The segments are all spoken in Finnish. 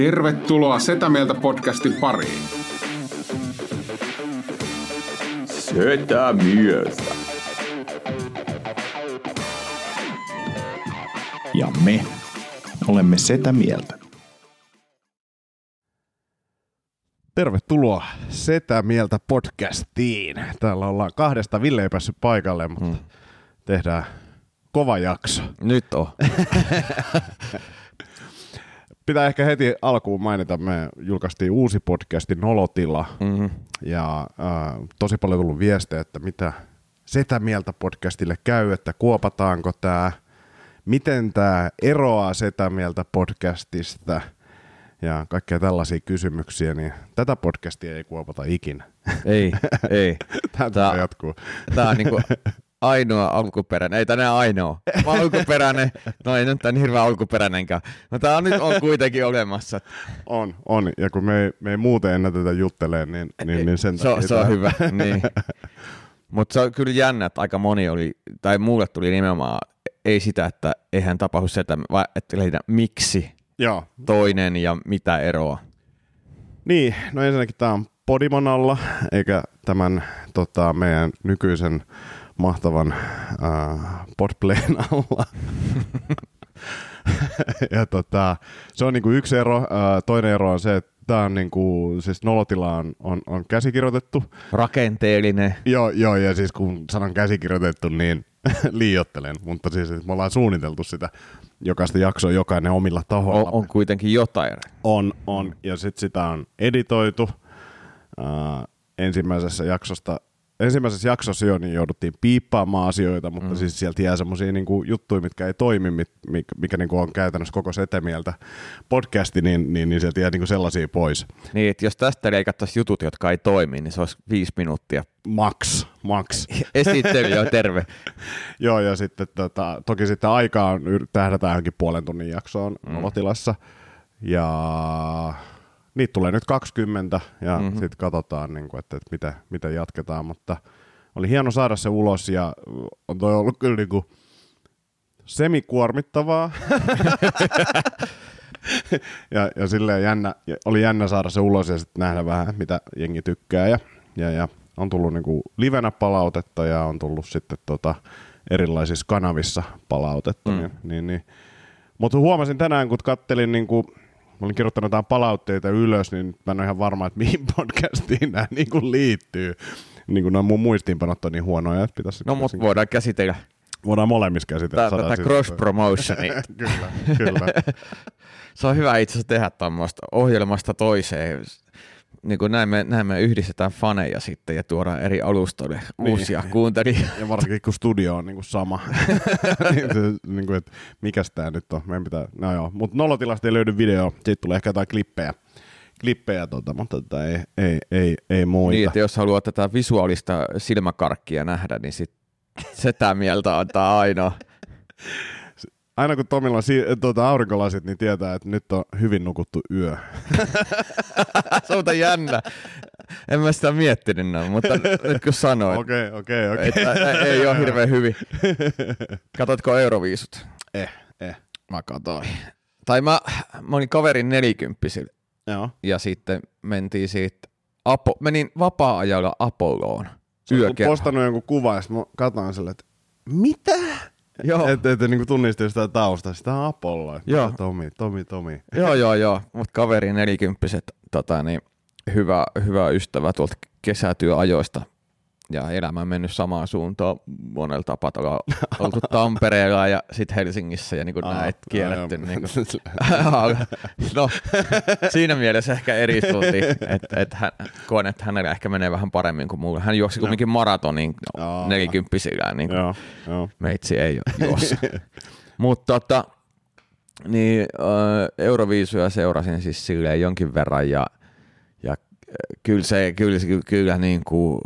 Tervetuloa Setä Mieltä podcastin pariin. Setä mieltä. Ja me olemme Setä mieltä. Tervetuloa Setä Mieltä podcastiin. Täällä ollaan kahdesta, Ville ei päässyt paikalle, mutta mm. tehdään kova jakso. Nyt on. Pitää ehkä heti alkuun mainita, me julkaistiin uusi podcasti Nolotila mm-hmm. ja äh, tosi paljon tullut viestejä, että mitä Setä Mieltä podcastille käy, että kuopataanko tämä, miten tämä eroaa Setä Mieltä podcastista ja kaikkea tällaisia kysymyksiä, niin tätä podcastia ei kuopata ikinä. Ei, ei. Tämä, Tää- jatkuu. Tämä on niinku ainoa alkuperäinen, ei tänään ainoa, vaan alkuperäinen, no ei nyt niin hirveän alkuperäinenkään, no tää on nyt on kuitenkin olemassa. On, on. Ja kun me ei, me ei muuten ennätetä juttelemaan, niin, niin, niin sen Se, on- takia se on hyvä, niin. Mutta se on kyllä jännä, että aika moni oli, tai mulle tuli nimenomaan, ei sitä, että eihän tapahdu se, että, että lehdä, miksi Joo. toinen ja mitä eroa. Niin, no ensinnäkin tämä on Podimon alla, eikä tämän tota, meidän nykyisen mahtavan äh, Podplayn alla. ja tota, se on niinku yksi ero. Äh, toinen ero on se, että tämä on niinku, siis nolotila on, on, on käsikirjoitettu. Rakenteellinen, Joo, joo, ja siis kun sanon käsikirjoitettu, niin liiottelen, mutta siis me ollaan suunniteltu sitä jokaista jaksoa jokainen omilla tahoilla. on, on kuitenkin jotain. On, on. Ja sitten sitä on editoitu. Uh, ensimmäisessä jaksosta Ensimmäisessä jaksossa jo niin jouduttiin piippaamaan asioita, mutta mm. siis sieltä jää semmoisia niinku juttuja, mitkä ei toimi, mikä, mikä niinku on käytännössä koko setemieltä podcasti, niin, niin, niin sieltä jää niinku sellaisia pois. Niin, että jos tästä leikattaisiin jutut, jotka ei toimi, niin se olisi viisi minuuttia. Max, max. Esittely jo terve. Joo, ja sitten tota, toki sitten aikaan tähdätään johonkin puolen tunnin jaksoon mm. Nolotilassa. Ja niitä tulee nyt 20 ja mm-hmm. sitten katsotaan, niin kuin, että, että mitä, mitä jatketaan, mutta oli hieno saada se ulos ja on toi ollut kyllä niin kuin semikuormittavaa. ja, ja silleen jännä, oli jännä saada se ulos ja sitten nähdä vähän, mitä jengi tykkää. Ja, ja, ja on tullut niinku livenä palautetta ja on tullut sitten tota erilaisissa kanavissa palautetta. Mm. Niin, niin, niin. Mutta huomasin tänään, kun kattelin, niinku, mä olin kirjoittanut jotain palautteita ylös, niin mä en ole ihan varma, että mihin podcastiin nämä niinku liittyy. Niin kuin nämä mun muistiinpanot on niin huonoja, että pitäisi... No mutta voidaan käsitellä Voidaan molemmissa käsitellä. tätä, saadaan tätä siitä- cross promotionia. kyllä, kyllä. Se on hyvä itse asiassa tehdä tuommoista ohjelmasta toiseen. Niin kuin näin, me, näin me yhdistetään faneja sitten ja tuodaan eri alustoille Niin. uusia kuuntelijoita. Ja varsinkin kun studio on niinku sama. niin se, niinku, et mikäs tää nyt on? Meidän pitää, no joo. Mutta nolotilasta ei löydy video. Siitä tulee ehkä jotain klippejä. Klippejä, tota, mutta tota, ei, ei, ei, ei muita. Niin, että jos haluaa tätä visuaalista silmäkarkkia nähdä, niin sit sitä mieltä antaa ainoa. Aina kun Tomilla on si- tuota, aurinkolasit, niin tietää, että nyt on hyvin nukuttu yö. Se on jännä. En mä sitä miettinyt näin, mutta nyt kun sanoit, Okei, okei, okei. ei, ole hirveän hyvin. Katotko Euroviisut? Eh, eh. Mä katoin. Tai mä, mä olin kaverin nelikymppisillä Joo. ja sitten mentiin siitä, Apo, menin vapaa-ajalla Apolloon. Sä postannut jonkun kuvan ja mä katsoin sille, että mitä? Joo. Että et, niinku tunnistin sitä taustaa. Sitä on Apollo. Että Joo. Tomi, Tomi, Tomi. Joo, joo, joo. Mutta kaverin nelikymppiset, tota, niin, hyvä, hyvä ystävä tuolta kesätyöajoista ja elämä on mennyt samaan suuntaan monella tapaa. Ollaan oltu Tampereella ja sitten Helsingissä ja niin kuin näet kierretty. joo, Niin kuin. no, siinä mielessä ehkä eri suuntiin, että et hän, koen, että hänellä ehkä menee vähän paremmin kuin mulla. Hän juoksi kumminkin maratonin Aa. nelikymppisillä, niin kuin meitsi ei ole juossa. Mutta tota, niin Euroviisuja seurasin siis silleen jonkin verran ja, ja kyllä se, kyllä, kyllä niin kuin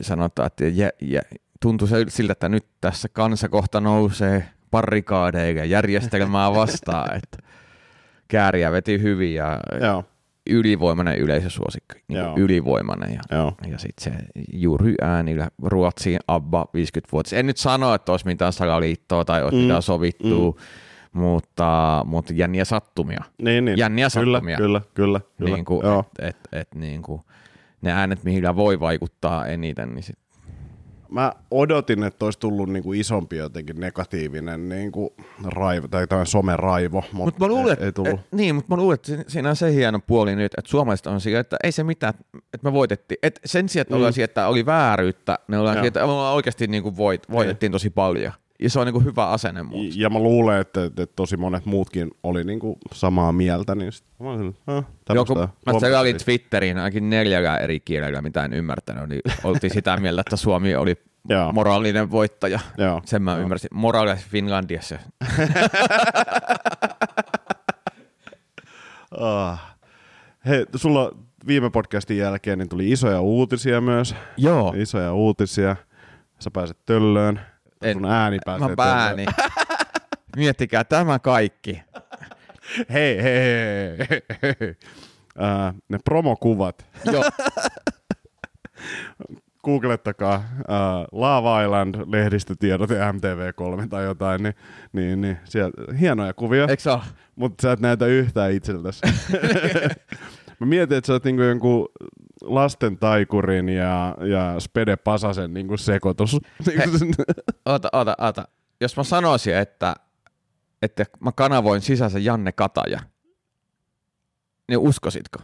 sanotaan, että jä, jä, tuntui se siltä, että nyt tässä kansa kohta nousee parikaadeille järjestelmää vastaan, että kääriä veti hyvin ja Joo, ylivoimainen yleisösuosikki, niin Joo. ylivoimainen ja, joo. ja sitten se juuri äänillä Ruotsiin ABBA 50 vuotta. En nyt sano, että olisi mitään salaliittoa tai olisi Mm, mitään sovittua, mm. mutta, mutta jänniä sattumia. Niin, niin. Jänniä sattumia. kyllä, kyllä, kyllä. Niin kuin, Joo. et, et, et, niin kuin, ne äänet, mihin voi vaikuttaa eniten, niin sit, Mä odotin, että olisi tullut niinku isompi jotenkin negatiivinen niinku raivo, tai tämä someraivo, mutta Mut mä luulen, ei, ei tullut. Et, niin, mutta mä luulen, että si- siinä on se hieno puoli nyt, että suomalaiset on sillä, että ei se mitään, että me voitettiin. Et sen sijaan, että Mm. ollaan siihen, että oli vääryyttä, ne ollaan siihen, että me ollaan oikeasti niin kuin voit, voitettiin tosi paljon. Ja se on niin kuin hyvä asenne muuta. Ja mä luulen, että, että tosi monet muutkin oli niinku samaa mieltä, niin sit mä olin, äh, Joku, mä se oli kompettia. Twitteriin ainakin neljällä eri kielellä, mitä en ymmärtänyt, niin oltiin sitä mieltä, että Suomi oli Joo. moraalinen voittaja. Joo. Sen mä ymmärsin. Moraalis Finlandiassa. Ah. Hei, sulla viime podcastin jälkeen niin tuli isoja uutisia myös. Joo. Isoja uutisia. Sä pääset töllöön. En- Sun ääni pääsee Mä pääni. Miettikää tämä kaikki. Hei, hei, hei, hei, hei. Äh, ne promokuvat. Joo. Googlettakaa äh, Lava Island, lehdistötiedot ja MTV3 tai jotain, niin, niin, niin siellä, hienoja kuvia, Eikö se mutta sä et näytä yhtään itseltäsi. Mä mietin, että sä oot niinku jonkun lasten taikurin ja, ja Spede Pasasen niinku sekoitus. Ota, ota, ota. Jos mä sanoisin, että, että mä kanavoin sisänsä Janne Kataja, niin uskositko?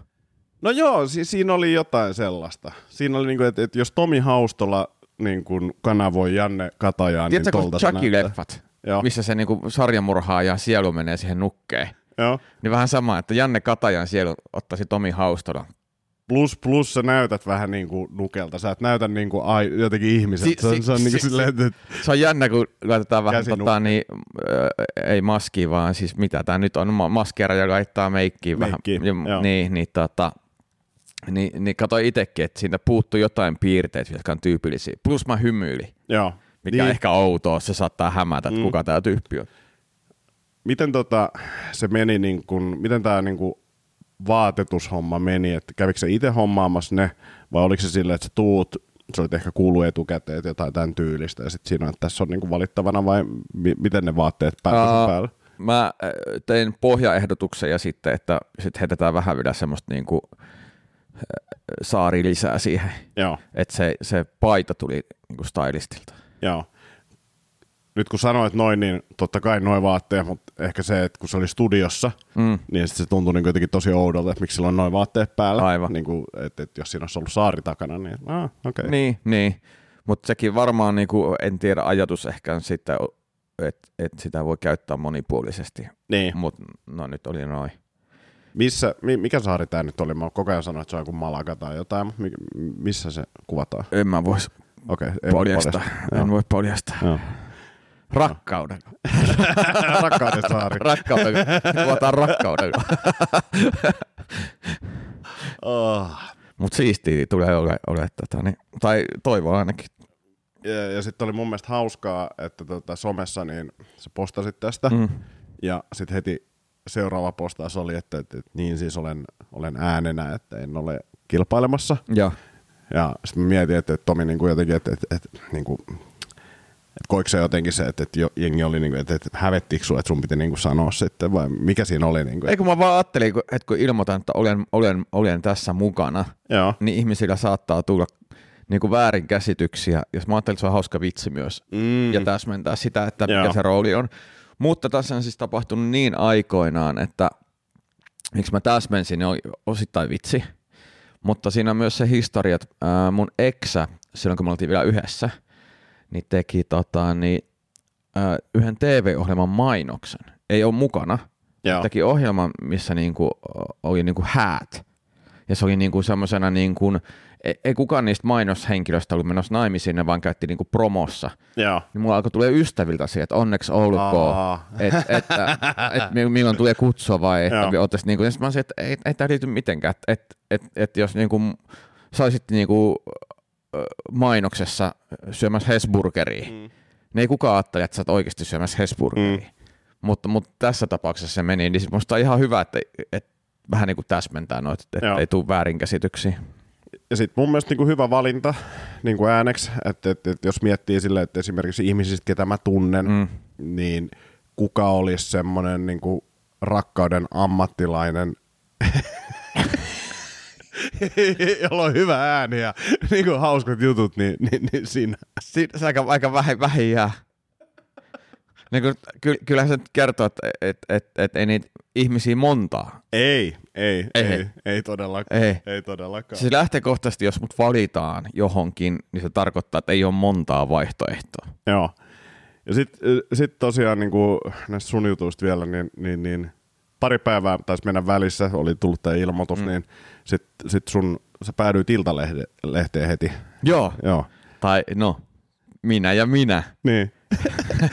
No joo, si- siinä oli jotain sellaista. Siinä oli niinku, että, että jos Tomi Haustola niin kuin kanavoi Janne Katajaa, Tiedätkö, niin tolta se. Chucky-leffat, Joo. missä se niinku sarjamurhaa ja sielu menee siihen nukkeen, Joo. niin vähän sama, että Janne Katajan sielu ottaisi Tomi Haustola. Plus, plus sä näytät vähän niin kuin nukelta. Sä et näytä niin kuin ai, jotenkin ihmiset. Si- se, on- si- se on niin kuin si- silleen, että Se on jännä, kun laitetaan vähän, tota, niin, äh, ei maski, vaan siis mitä tämä nyt on, ma- maskeera ja laittaa meikkiin vähän. Meikkiin, Ja, niin, niin, tota, niin, niin katsoin itsekin, että siitä puuttuu jotain piirteitä, jotka on tyypillisiä. Plus mä hymyilin, joo. mikä niin. ehkä outoa, se saattaa hämätä, että Mm. kuka tämä tyyppi on. Miten tota, se meni, niin kuin, miten tämä niin kuin vaatetushomma meni? Että kävikö se itse hommaamassa ne, vai oliko se silleen, että sä tuut, se oli ehkä kuullut etukäteen, että jotain tämän tyylistä, ja sitten siinä on, että tässä on niin kuin valittavana, vai mi- miten ne vaatteet pääsivät Aa, päälle? Mä äh, tein pohjaehdotuksen ja sitten, että sit heitetään vähän vielä semmoista niinku, äh, saari lisää siihen. Joo. Että se, se paita tuli niinku stylistilta. Joo. Nyt kun sanoit noin, niin totta kai noin vaatteet, mutta ehkä se, että kun se oli studiossa, Mm. niin sit se tuntui niin jotenkin tosi oudolta, että miksi sillä on noin vaatteet päällä. Aivan. Niin kuin, että, että jos siinä olisi ollut saari takana, niin ah, okei. Okay. Niin, niin. mutta sekin varmaan, niinku, en tiedä, ajatus ehkä on sitten, että et sitä voi käyttää monipuolisesti. niin. Mutta no nyt oli noin. Missä, mi, mikä saari tämä nyt oli? Mä koko ajan sanoin, että se on joku Malaga tai jotain, mutta mi, missä se kuvataan? En mä vois Okei, okay, ei voi paljastaa. paljastaa. En voi paljastaa. Joo. Rakkauden. Rakkauden saari. Rakkauden. Kuvataan rakkaudella. Oh. Mutta siistiä tulee ole, ole tota, niin, tai toivon ainakin. Ja, ja sitten oli mun mielestä hauskaa, että tota, somessa niin sä postasit tästä, Mm. ja sitten heti seuraava postaus oli, että, että, että niin siis olen, olen äänenä, että en ole kilpailemassa. Ja. Ja sitten mietin, että, että Tomi niin kuin jotenkin, että, että, että, niin kuin, että koiko se jotenkin se, että, että jengi oli, niin kuin, että, että hävettikö sun, että sun piti niin kuin sanoa sitten, vai mikä siinä oli? Niin kuin, Ei kun mä vaan ajattelin, että kun ilmoitan, että olen, olen, olen tässä mukana, Joo. niin ihmisillä saattaa tulla niin kuin väärinkäsityksiä. Jos mä ajattelin, että se on hauska vitsi myös. Mm. Ja täsmentää sitä, että mikä Joo. se rooli on. Mutta tässä on siis tapahtunut niin aikoinaan, että miksi mä täsmensin, niin oli osittain vitsi. Mutta siinä on myös se historia, että mun eksä, silloin kun me oltiin vielä yhdessä, niin teki tota, niin, ää, yhden TV-ohjelman mainoksen. Ei ole mukana. Joo. Teki ohjelman, missä niinku oli niinku häät. Ja se oli niinku semmoisena niinku ei, ei kukaan niistä mainoshenkilöistä ollut menossa naimisiin, ne vaan käytti niinku promossa. Joo. Niin mulla alkoi tulee ystäviltä siihen, että onneksi olkoon, että et, et, mi- milloin tulee kutsua vai että niinku, sit mä olisin, että ei, ei tämä liity mitenkään, että et, et, et jos niinku saisit niinku mainoksessa syömässä Hesburgeria, mm. niin ei kukaan ajattele, että sä oot oikeasti syömässä Hesburgeria. Mm. Mutta, mutta tässä tapauksessa se meni, niin musta on ihan hyvä, että, että vähän niin kuin täsmentää noita, että Joo. ei tule väärinkäsityksiä. Ja sitten mun mielestä niinku hyvä valinta niinku ääneksi, että et, et jos miettii sille, että esimerkiksi ihmisistä, ketä mä tunnen, mm. niin kuka olisi semmoinen niinku rakkauden ammattilainen, jolla on hyvä ääni ja niinku hauskat jutut, niin, niin, niin siinä. Siinä se aika, aika vähän, vähän jää. Niin kuin, ky, kyllähän se kertoo, että et, et, et, ei niitä ihmisiä montaa. Ei, ei, ei, Ei. ei, ei todellakaan. Ei. ei todellakaan. Siis lähtökohtaisesti, jos mut valitaan johonkin, niin se tarkoittaa, että ei ole montaa vaihtoehtoa. Joo. Ja sitten sit tosiaan niin kuin näistä sun jutuista vielä, niin, niin, niin pari päivää taisi mennä välissä, oli tullut tämä ilmoitus, mm. niin sitten sit sun, sä päädyit Iltalehteen heti. Joo. Joo. Tai no, minä ja minä. Niin.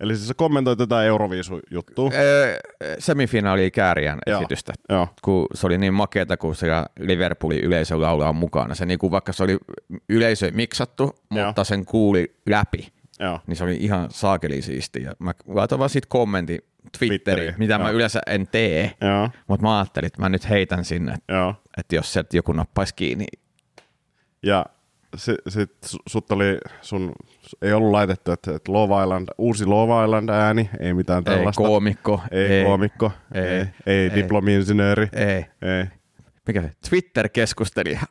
Eli siis sä kommentoit tätä Euroviisu-juttua. Öö, semifinaali Kääriän Joo. esitystä. Joo. kun se oli niin makeata, kun siellä Liverpoolin yleisö laulaa mukana. Se niinku, vaikka se oli yleisö miksattu, Joo. mutta sen kuuli läpi, Joo. niin se oli ihan saakeli siistiä. Mä laitoin vaan siitä kommentin Twitteriin, Twitteriin, mitä mä joo. yleensä en tee, Joo. mutta mä ajattelin, että mä nyt heitän sinne, Joo. että jos sieltä joku nappaisi kiinni. Ja sitten sit su- sut oli, sun ei ollut laitettu, että, että Love Island, uusi Love Island ääni, ei mitään Ei tällaista. koomikko, ei, ei, koomikko, ei, ei, ei, ei. diplomi-insinööri, ei. ei. Mikä se? Twitter-keskustelija.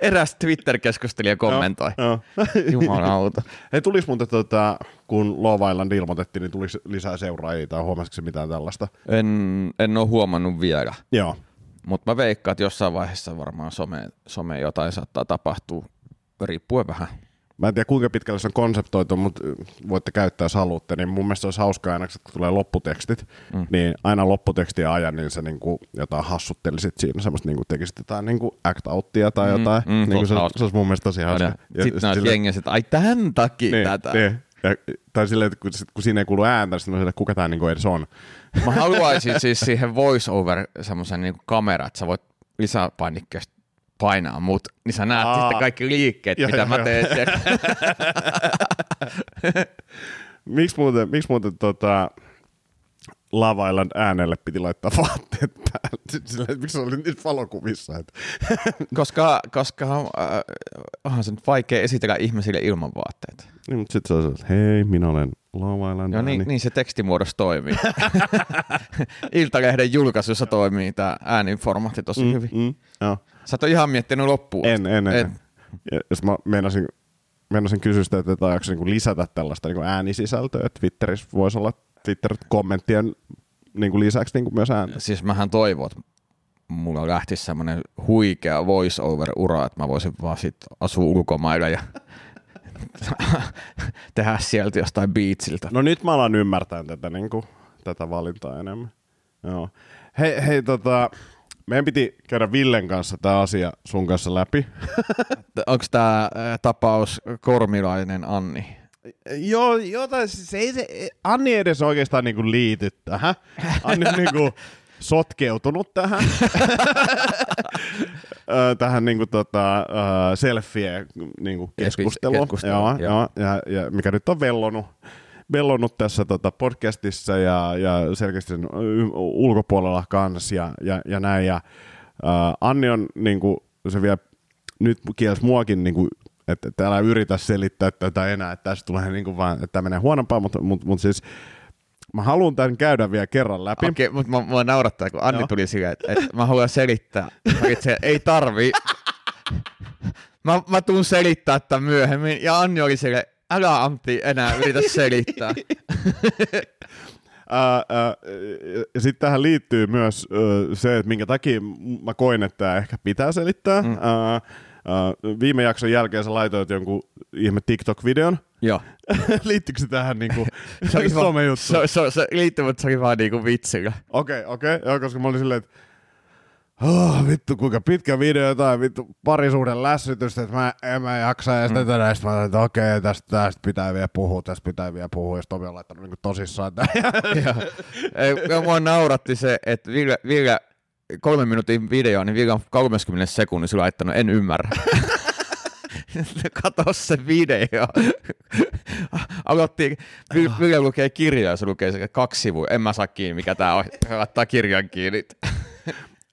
Eräs Twitter-keskustelija kommentoi. Joo. Jumalauta. Hei, tulis muuten, tota, kun Love Island ilmoitettiin, niin tulis lisää seuraajia tai huomasitko mitään tällaista? En, en ole huomannut vielä. Joo. Mutta mä veikkaan, että jossain vaiheessa varmaan some, some jotain saattaa tapahtua, riippuen vähän. Mä en tiedä kuinka pitkälle se on konseptoitu, mutta voitte käyttää jos haluatte, niin mun mielestä olisi hauskaa aina, kun tulee lopputekstit, mm. niin aina lopputekstiä ajan, niin sä niinku jotain hassuttelisit siinä, semmoista niinku tekisit jotain niinku act outtia tai jotain. mm, niinku tosi se, hauska. se, olisi mun mielestä tosi hauska. Sitten näet sille- jengiä, että ai tämän takia niin, tätä. Niin. Ja, tai silleen, että kun, sit, kun siinä ei kuulu ääntä, sitten silleen, että kuka tämä niinku edes on. Mä haluaisin siis siihen voice over semmoisen niinku kameran, että sä voit lisäpainikkeesta painaa mut, niin sä näet Aa. sitten kaikki liikkeet, Joo, mitä joo, mä joo. teen. siellä. Miksi muuten, miksi muuten tota, Love Island äänelle piti laittaa vaatteet päälle? Miksi se oli niissä valokuvissa? Että... koska koska äh, onhan se nyt vaikea esitellä ihmisille ilman vaatteita. Niin, mutta sitten se on se, että hei, minä olen Love Island Joo, niin, ääni. niin se tekstimuodossa toimii. Iltalehden julkaisussa toimii tämä ääniformaatti tosi mm, hyvin. Mm, joo. Sä et ole ihan miettinyt loppuun. En, en, en. Ja jos mä meinasin, meinasin kysyä sitä, että että ajaksi niin lisätä tällaista niin äänisisältöä, että Twitterissä voisi olla Twitter-kommenttien niin kuin lisäksi niin kuin myös ääntä. Siis mähän toivon, että mulla lähtisi semmoinen huikea voice-over-ura, että mä voisin vaan sit asua ulkomailla ja tehdä sieltä jostain beatsiltä. No nyt mä alan ymmärtää tätä, niin kuin, tätä valintaa enemmän. Joo. Hei, hei tota, meidän piti käydä Villen kanssa tämä asia sun kanssa läpi. Onko tämä tapaus Kormilainen Anni? joo, joo tai siis ei se, Anni ei edes oikeastaan niin kuin liity tähän. Anni on niin kuin sotkeutunut tähän. Tähän niin kuin tota, selfie niin keskusteluun. keskusteluun, Joo, joo. joo, ja, ja, mikä nyt on vellonut, vellonut tässä tota podcastissa ja, ja selkeästi sen ulkopuolella kanssa ja, ja, ja näin. Ja, ö, Anni on niin kuin, se vielä nyt kielsi muakin niin kuin, että, älä yritä selittää tätä enää, että tästä tulee niin kuin vaan, että tämä menee huonompaan, mutta, mutta, mutta siis mä haluan tämän käydä vielä kerran läpi. Okei, mutta mä, mä naurattaa, kun Anni Joo. tuli siihen, että, että mä haluan selittää. Mä olin, että se ei tarvi. Mä, mä tuun selittää tämän myöhemmin. Ja Anni oli sille, älä Antti enää yritä selittää. Ää, ää, ja sitten tähän liittyy myös ö, se, että minkä takia mä koin, että tämä ehkä pitää selittää. Mm. Ää, ää, viime jakson jälkeen sä laitoit jonkun ihme TikTok-videon. Joo. Liittyykö se tähän niinku Se? Se, se, se liittyy, mutta se oli vaan niinku vitsillä. Okei, okei, joo, koska mä olin silleen, että oh, vittu kuinka pitkä video tai vittu parisuuden lässytystä, että mä en mä jaksa ja sitten mm. näistä mä ajattelin, että okei, tästä, tästä pitää vielä puhua, tästä pitää vielä puhua, ja Tomi on laittanut niin tosissaan tämän. Ei, ja mua nauratti se, että Ville, Ville kolmen minuutin video, niin Ville on 30 sekunnissa laittanut, en ymmärrä. Kato se video. Aloitti, Ville lukee kirjaa, se lukee sekä kaksi sivua. En mä saa kiinni, mikä tää on. Laittaa kirjan kiinni.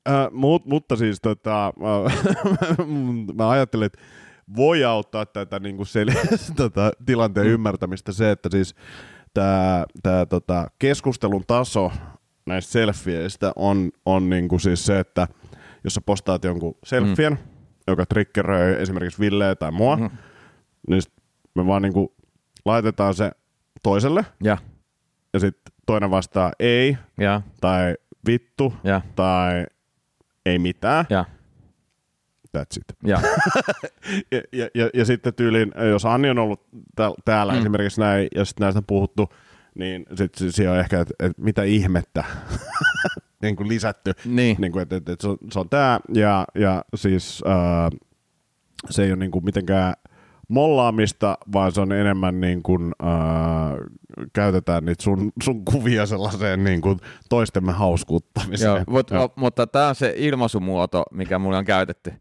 Äh, mut, mutta siis tota, mä ajattelin, että voi auttaa tätä niin kuin sel- tota, tilanteen mm. ymmärtämistä se, että siis tämä tää, tota, keskustelun taso näistä selfieistä on, on niin kuin siis se, että jos sä postaat jonkun selfien, mm. joka triggeröi esimerkiksi Villeä tai mua, mm. niin me vaan niin kuin laitetaan se toiselle, Ja, ja sitten toinen vastaa ei, ja, tai vittu, ja, tai ei mitään. ja, That's it. ja. Ja, ja, ja, ja sitten tyyliin, jos Anni on ollut tääl- täällä mm. esimerkiksi näin, ja sitten näistä on puhuttu, niin sitten siellä on ehkä, että et mitä ihmettä niin kuin lisätty. Niin. Niin kuin, että et, et se on, se on tämä, ja, ja siis ää, se ei ole niin kuin mitenkään mollaamista, vaan se on enemmän niin kuin, ää, käytetään niitä sun, sun kuvia sellaiseen niin kuin toistemme hauskuuttamiseen. Joo, mutta, Joo. mutta tämä on se ilmaisumuoto, mikä mulla on käytetty.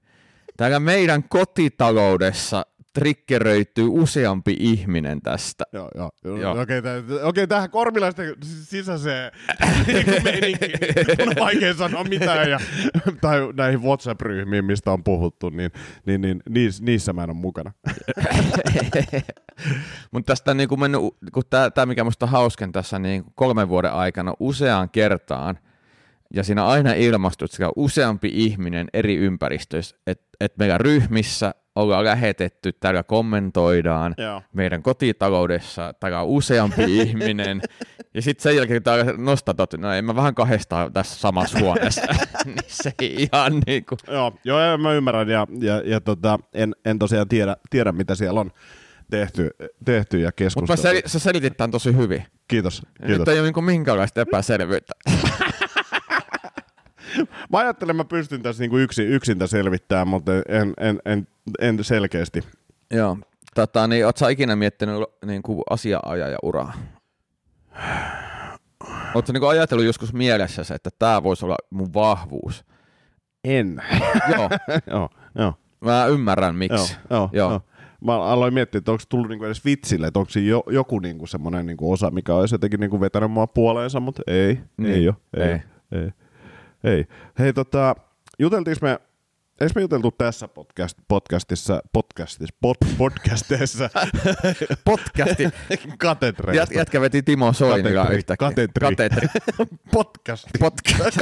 Täällä meidän kotitaloudessa triggeröityy useampi ihminen tästä. Joo, joo. Joo. joo. Okei, täh, okei, tähän kormilaisten sisäiseen meininkiin, kun on vaikea sanoa mitään, ja, tai näihin WhatsApp-ryhmiin, mistä on puhuttu, niin, niin, niin niissä, niissä mä en ole mukana. Mutta tästä niin kuin mennyt, kun tämä, mikä musta on hausken tässä niin kolmen vuoden aikana useaan kertaan, ja siinä aina ilmastut sekä useampi ihminen eri ympäristöissä, että et meidän ryhmissä ollaan lähetetty, täällä kommentoidaan, Joo. meidän kotitaloudessa täällä on useampi ihminen, ja sitten sen jälkeen täällä nostatot, no en mä vähän kahdestaan tässä samassa huoneessa, niin se ei ihan niin kuin, Joo, joo ja mä ymmärrän, ja, ja, ja tota, en, en tosiaan tiedä, tiedä, mitä siellä on tehty, tehty ja mutta keskusteltu. sel, sä selitit tämän tosi hyvin. Kiitos, Nyt kiitos. ei ole niin minkäänlaista epäselvyyttä. Mä ajattelen, mä pystyn tässä niinku yksin, yksintä selvittämään, mutta en, en, en, en selkeästi. Joo. Tota, niin, oot sä ikinä miettinyt niin kuin asiaajaja uraa? Oletko niin ajatellut joskus mielessäsi, että tämä voisi olla mun vahvuus? En. Joo, joo, joo. mä ymmärrän miksi. Joo, joo, Joo. joo. Mä aloin miettiä, että onko tullut niinku edes vitsille, että onko jo, joku niinku semmoinen niinku osa, mikä olisi jotenkin niinku vetänyt mua puoleensa, mutta ei, Niin. ei ole. Ei, Ei. ei. Ei. ei. Hei, tota, juteltiinko me, eikö me juteltu tässä podcast, podcastissa, podcastissa, pod, podcasteissa, Podcasti. katedreista? Jät, jätkä veti Timo Katetri. yhtäkkiä. Katetri. Katetri. Podcast. Podcast.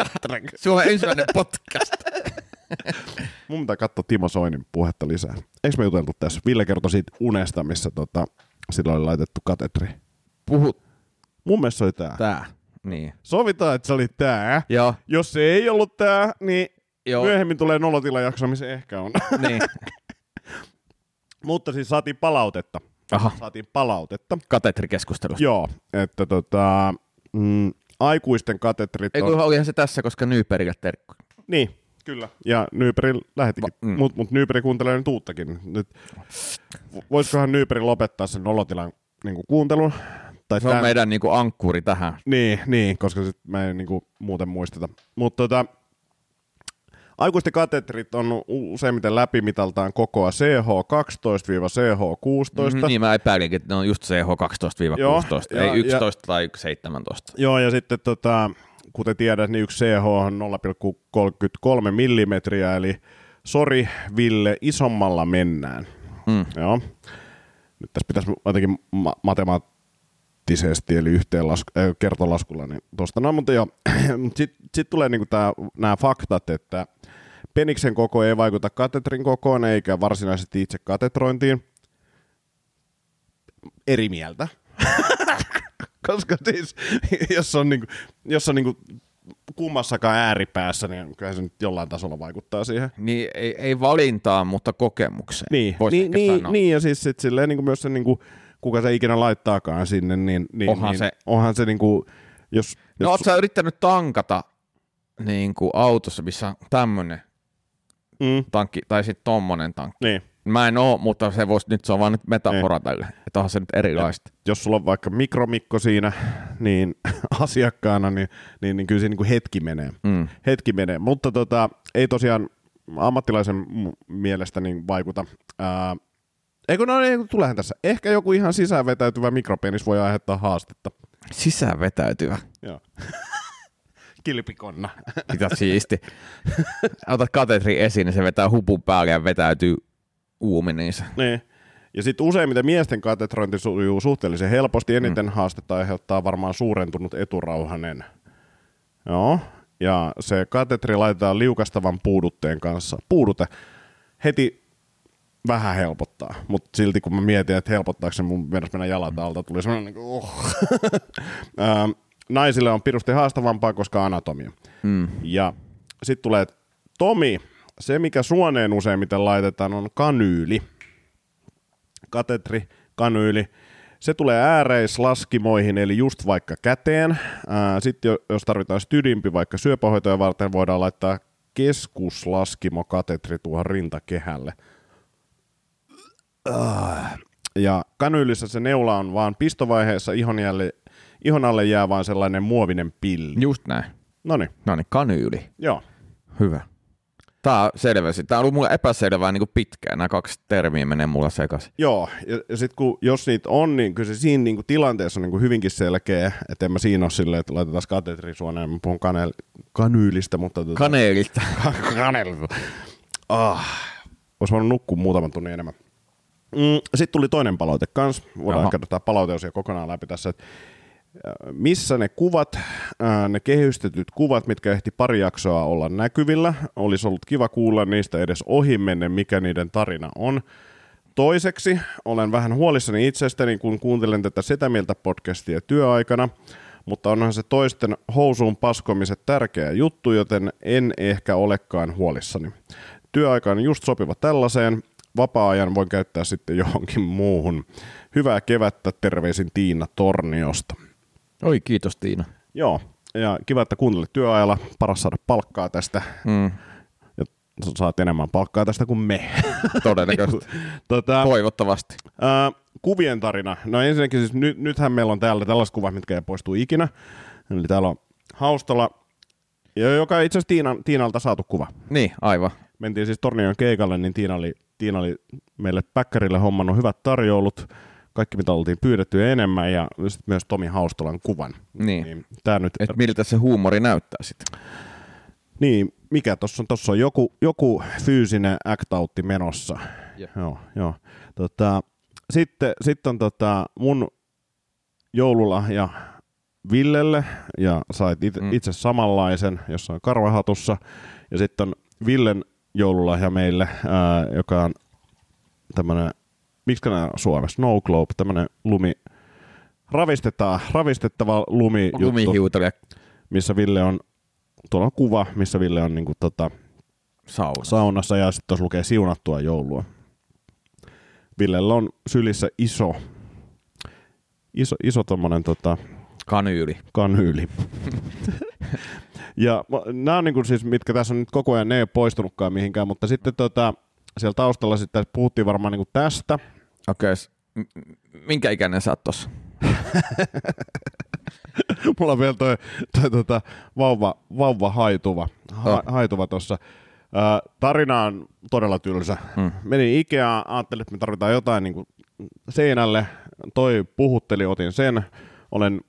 Suomen ensimmäinen podcast. Mun pitää katsoa Timo Soinin puhetta lisää. Eikö me juteltu tässä? Ville kertoi siitä unesta, missä tota, sillä oli laitettu katetri. Puhu Mun mielestä se oli tää. tää. Niin. Sovitaan, että se oli tää. Joo. Jos se ei ollut tää, niin Joo. myöhemmin tulee nolotilajakso, missä ehkä on. Niin. Mutta siis saatiin palautetta. Aha. Saatiin palautetta. Katetrikeskustelusta. Joo, että tota, mm, aikuisten katetrit Ei on... olihan se tässä, koska Nyperille terkku. Niin, kyllä. Ja Nyperi lähetikin, Va- mm. mutta mut Nyperi kuuntelee nyt uuttakin. Nyt, voisikohan Nyperi lopettaa sen nolotilan niin kuuntelun? Tai Se on tän- meidän niinku ankkuri tähän. Niin, niin koska sit mä en niinku muuten muisteta. Mutta tota, aikuisten katetrit on useimmiten läpimitaltaan kokoa CH12-CH16. Mm, niin mä epäilinkin, että ne on just CH12-16, Joo, ja- ei 11 tai 17. Joo, ja sitten tota, kuten tiedät, niin yksi CH on 0,33 millimetriä, eli sori Ville, isommalla mennään. Mm. Joo. Nyt tässä pitäisi jotenkin ma- matemaattisesti, eli yhteenlasku, äh, kertolaskulla, niin tuosta no, mutta joo. Sitten sit tulee niinku nämä faktat, että peniksen koko ei vaikuta katetrin kokoon, eikä varsinaisesti itse katetrointiin. Eri mieltä. Koska siis, jos on, niinku, jos on niinku kummassakaan ääripäässä, niin kyllä se nyt jollain tasolla vaikuttaa siihen. Niin ei, ei valintaan, mutta kokemukseen. Niin, Voisi niin, niin, sanoa. niin, ja siis sit silleen niin kuin myös se, niin kuin, kuka se ikinä laittaakaan sinne, niin, niin, Onhan niin se- onhan se niin kuin, jos, No jos sä yrittänyt tankata niin kuin autossa, missä on tämmönen Mm. tankki, tai sitten tommonen tankki. Niin. Mä en oo, mutta se, vois, nyt se on vaan nyt metafora tälle. Että onhan se nyt erilaista. Jos sulla on vaikka mikromikko siinä, niin asiakkaana, niin, niin, niin kyllä se niin kuin hetki menee. Mm. Hetki menee. Mutta tota, ei tosiaan ammattilaisen mielestä niin vaikuta. Ää, eikö no ei, kun tuleehan tässä. Ehkä joku ihan sisäänvetäytyvä mikropenis voi aiheuttaa haastetta. Sisään vetäytyvä. Joo. Kilpikonna. Mitä siisti. Otat katetri esiin, niin se vetää hupun päälle ja vetäytyy uuminiinsa. niin. Ja sitten useimmiten miesten katetrointi sujuu suhteellisen helposti. Eniten mm. haastetta aiheuttaa varmaan suurentunut eturauhanen. Joo. Ja se katetri laitetaan liukastavan puudutteen kanssa. Puudute heti vähän helpottaa, mutta silti kun mä mietin, että helpottaako se mun mennä mennä jalat alta, tuli semmoinen niin kuin, oh. Ää, Naisille on pirusti haastavampaa, koska anatomia. Mm. Ja sitten tulee Tomi. Se, mikä suoneen useimmiten laitetaan, on kanyyli. Katetri, kanyyli. Se tulee ääreislaskimoihin, eli just vaikka käteen. Sitten jos tarvitaan stydimpi vaikka syöpähoitoja varten, voidaan laittaa keskuslaskimo katetri tuohon rintakehälle. Ah. Ja kanyylissä se neula on vaan pistovaiheessa, ihon, jälle, ihon alle jää vaan sellainen muovinen pilli. Just näin. No niin, No niin, kanyyli. joo. Hyvä. Tää selvisi. Tää on ollut mulle epäselvää niin pitkään. Nämä kaksi termiä menee mulla sekaisin. Joo, ja, ja sitten kun, jos niitä on, niin kyllä se siinä niin kuin, tilanteessa on niin kuin hyvinkin selkeä, että en mä siinä ole silleen, että laitetaan katetri suoneen, mä puhun kanel, kanyylistä, mutta... Tota, Kaneelista. kanelista. Ah, olisi voinut nukkua muutaman tunnin enemmän. Mm, Sitten tuli toinen palaute kans. Voidaan Jaha. käydä palauteosia kokonaan läpi tässä. että, äh, Missä ne kuvat, äh, ne kehystetyt kuvat, mitkä ehti pari jaksoa olla näkyvillä, olisi ollut kiva kuulla niistä edes ohimennen, mikä niiden tarina on. Toiseksi olen vähän huolissani itsestäni, kun kuuntelen tätä Setä Mieltä podcastia työaikana, mutta onhan se toisten housuun paskomiset tärkeä juttu, joten en ehkä olekaan huolissani. Työaika on just sopiva tällaiseen, vapaa-ajan voin käyttää sitten johonkin muuhun. Hyvää kevättä, terveisin Tiina Torniosta. Oi, kiitos Tiina. Joo, ja kiva, että kuuntelit työajalla. Paras saada palkkaa tästä. Mm, Ja saat enemmän palkkaa tästä kuin me. todennäköisesti. tota, Toivottavasti. Ää, kuvien tarina. No ensinnäkin siis nyt, nythän meillä on täällä tällaiset kuvat, mitkä ei poistu ikinä. Eli täällä on Haustola, ja joka itse asiassa Tiinan, Tiinalta saatu kuva. Niin, aivan. Mentiin siis Tornion keikalle, niin Tiina oli, Tiina oli meille päkkärille hommannut hyvät tarjoulut. Kaikki, mitä oltiin pyydetty ja enemmän, ja myös Tomi Haustolan kuvan. Niin. niin tää nyt, Et miltä se huumori näyttää sitten. niin, mikä tuossa on? Tuossa on joku, joku fyysinen act-outti menossa. Jep. Joo, joo. Tota, sitten, sitten on tota mun joululahja Villelle, ja sait itse, Mm. mm. itse samanlaisen jossain karvahatussa. Ja sitten on Villen joululahja meille, ää, joka on tämmönen, miksi nämä Suomessa, Snow Globe, tämmönen lumi, ravistetaan, ravistettava lumi juttu, missä Ville on, tuolla on kuva, missä Ville on niinku tota, sauna. saunassa ja sitten tuossa lukee siunattua joulua. Villellä on sylissä iso, iso, iso tommonen tota, Kanyyli. kanyyli. ja nämä on niinku siis, mitkä tässä on nyt koko ajan, ne ei ole poistunutkaan mihinkään, mutta sitten tota, siellä taustalla sitten puhuttiin varmaan niinku tästä. Okei. m- Minkä ikäinen sä oot tossa? Mulla on vielä toi, toi tota, vauva, vauva haituva, ha, Oh. haituva tossa. Ää, tarina on todella tylsä. Mm. Menin Ikeaan, ajattelin, että me tarvitaan jotain niin seinälle. Toi puhutteli, otin sen. Olen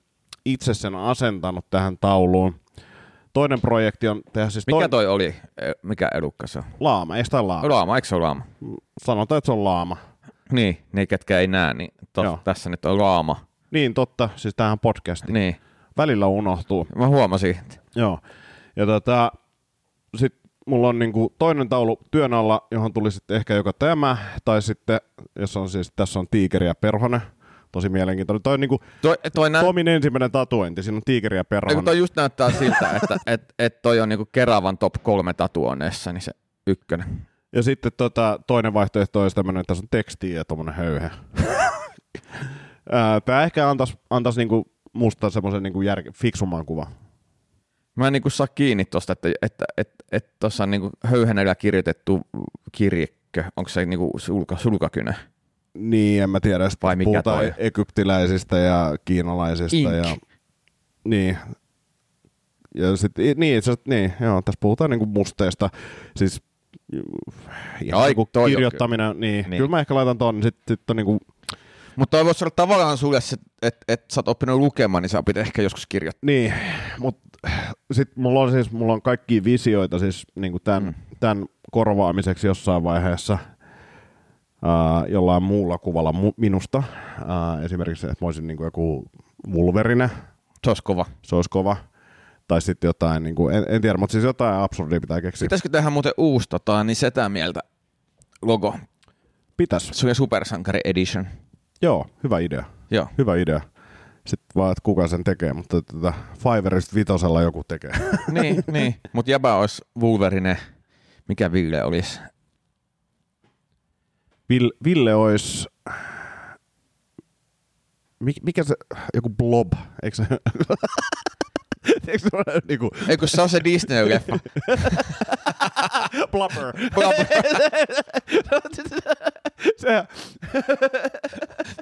itse sen asentanut tähän tauluun. Toinen projekti on tehdä siis Mikä toi, toi oli? E- Mikä elukka se on? laama, ei sitä laama. Laama, eikö se ole laama? Sanotaan, että se on laama. Niin, ne ketkä ei näe, niin tos, Joo. tässä nyt on laama. Niin totta, siis tähän podcastiin. Niin, Välillä unohtuu. mä huomasin. Joo. Ja tota, sit mulla on niinku toinen taulu työn alla, johon tuli sitten ehkä joko tämä, tai sitten, jos on siis, tässä on tiikeri ja perhonen. Tosi mielenkiintoinen. Toi on niinku Toi, toi, nä- Tomin ensimmäinen tatuointi, siinä on tiikeri ja perhonen. toi just näyttää siltä, että et, et toi on niinku Keravan top kolme tatuoneessa, niin se ykkönen. Ja sitten tota, toinen vaihtoehto olisi tämmöinen, että tässä on tekstiä ja tommonen höyhe. Tää ehkä antaisi antais niinku musta semmoisen niinku järke, fiksumman kuva. Mä en niinku saa kiinni tosta, että tuossa että, että, että, että on niinku höyhenellä kirjoitettu kirjekkö. Onko se niinku sulka, sulkakynä? Niin, en mä tiedä. Sitten Vai mikä puhutaan toi? egyptiläisistä ja kiinalaisista. Ink. Ja, niin. Ja sit, niin, itse asiassa- niin, joo, tässä puhutaan niinku musteista. Siis ihan Ai, niinku kirjoittaminen, niin. Niin. niin. Kyllä mä ehkä laitan ton, niin sit, sit on niinku, Mutta toi voisi olla tavallaan sulle, se, että et sä oot oppinut lukemaan, niin sä opit ehkä joskus kirjoittaa. niin, mutta sit mulla on siis, mulla on kaikki visioita siis niinku tämän, mm. tämän korvaamiseksi jossain vaiheessa ää, jollain muulla kuvalla mu- minusta. Ää, esimerkiksi, että mä olisin niinku joku Wolverine, Se olisi kova. se olisi kova. Tai sitten jotain, niin kuin, en, en tiedä, mutta siis jotain absurdia pitää keksiä. Pitäisikö tehdä muuten uusi tota, niin setä mieltä logo? Pitäis. Se on Supersankari Edition. Joo, hyvä idea. Joo. Hyvä idea. Sitten vaan, että kuka sen tekee, mutta tätä Fiverrista vitosella joku tekee. niin, niin. Mutta jäbä olisi Wolverine. Mikä Ville olisi? Ville, Ville olisi... Mik, mikä se, joku blob, eikö se... Eikö se ole niinku... Eikö se on se Disney-leffa? Blubber. Blubber. se,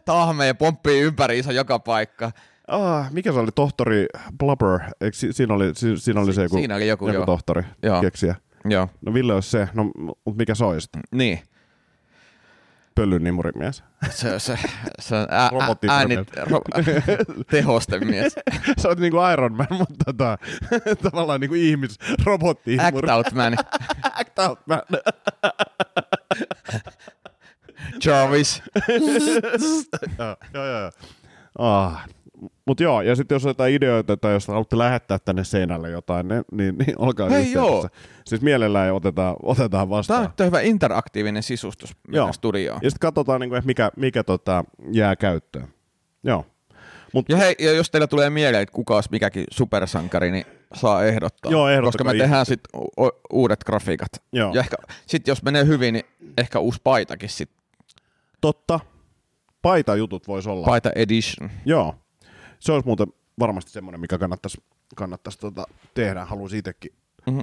Tahmeja pomppii ympäriinsä joka paikka. ah, mikä se oli, tohtori Blubber? Eikö, si, siinä, oli, si, siinä oli se joku, Siinä oli joku, joku joo. tohtori Joo. keksiä. Joo, No Ville olisi se, no mutta mikä se olisi? niin. Pöllyn nimurimies. Se, se, se on ä, ä, äänit, ro, tehostemies. Sä oot niinku Iron Man, mutta tota, tavallaan niinku ihmis, robotti Act out man. Act out man. Jarvis. joo, joo, joo. Ah. Mutta joo, ja sitten jos on jotain ideoita tai jos haluatte lähettää tänne seinälle jotain, niin, niin, niin olkaa Hei, yhteydessä. joo. Siis mielellään otetaan, otetaan Tämä vastaan. on nyt hyvä interaktiivinen sisustus Joo. studioon. Ja sitten katsotaan, niin kuin, että mikä, mikä tota, jää käyttöön. Joo. Mut, Ja hei, ja jos teillä tulee mieleen, että kuka olisi mikäkin supersankari, niin saa ehdottaa. Joo, Koska me tehdään sitten uudet grafiikat. Joo. Ja ehkä, sit jos menee hyvin, niin ehkä uusi paitakin sit. totta, paitajutut voisi olla. Paita edition. Joo. Se olisi muuten varmasti semmoinen, mikä kannattaisi kannattais, tota, tehdä. Haluaisin itsekin Mhm.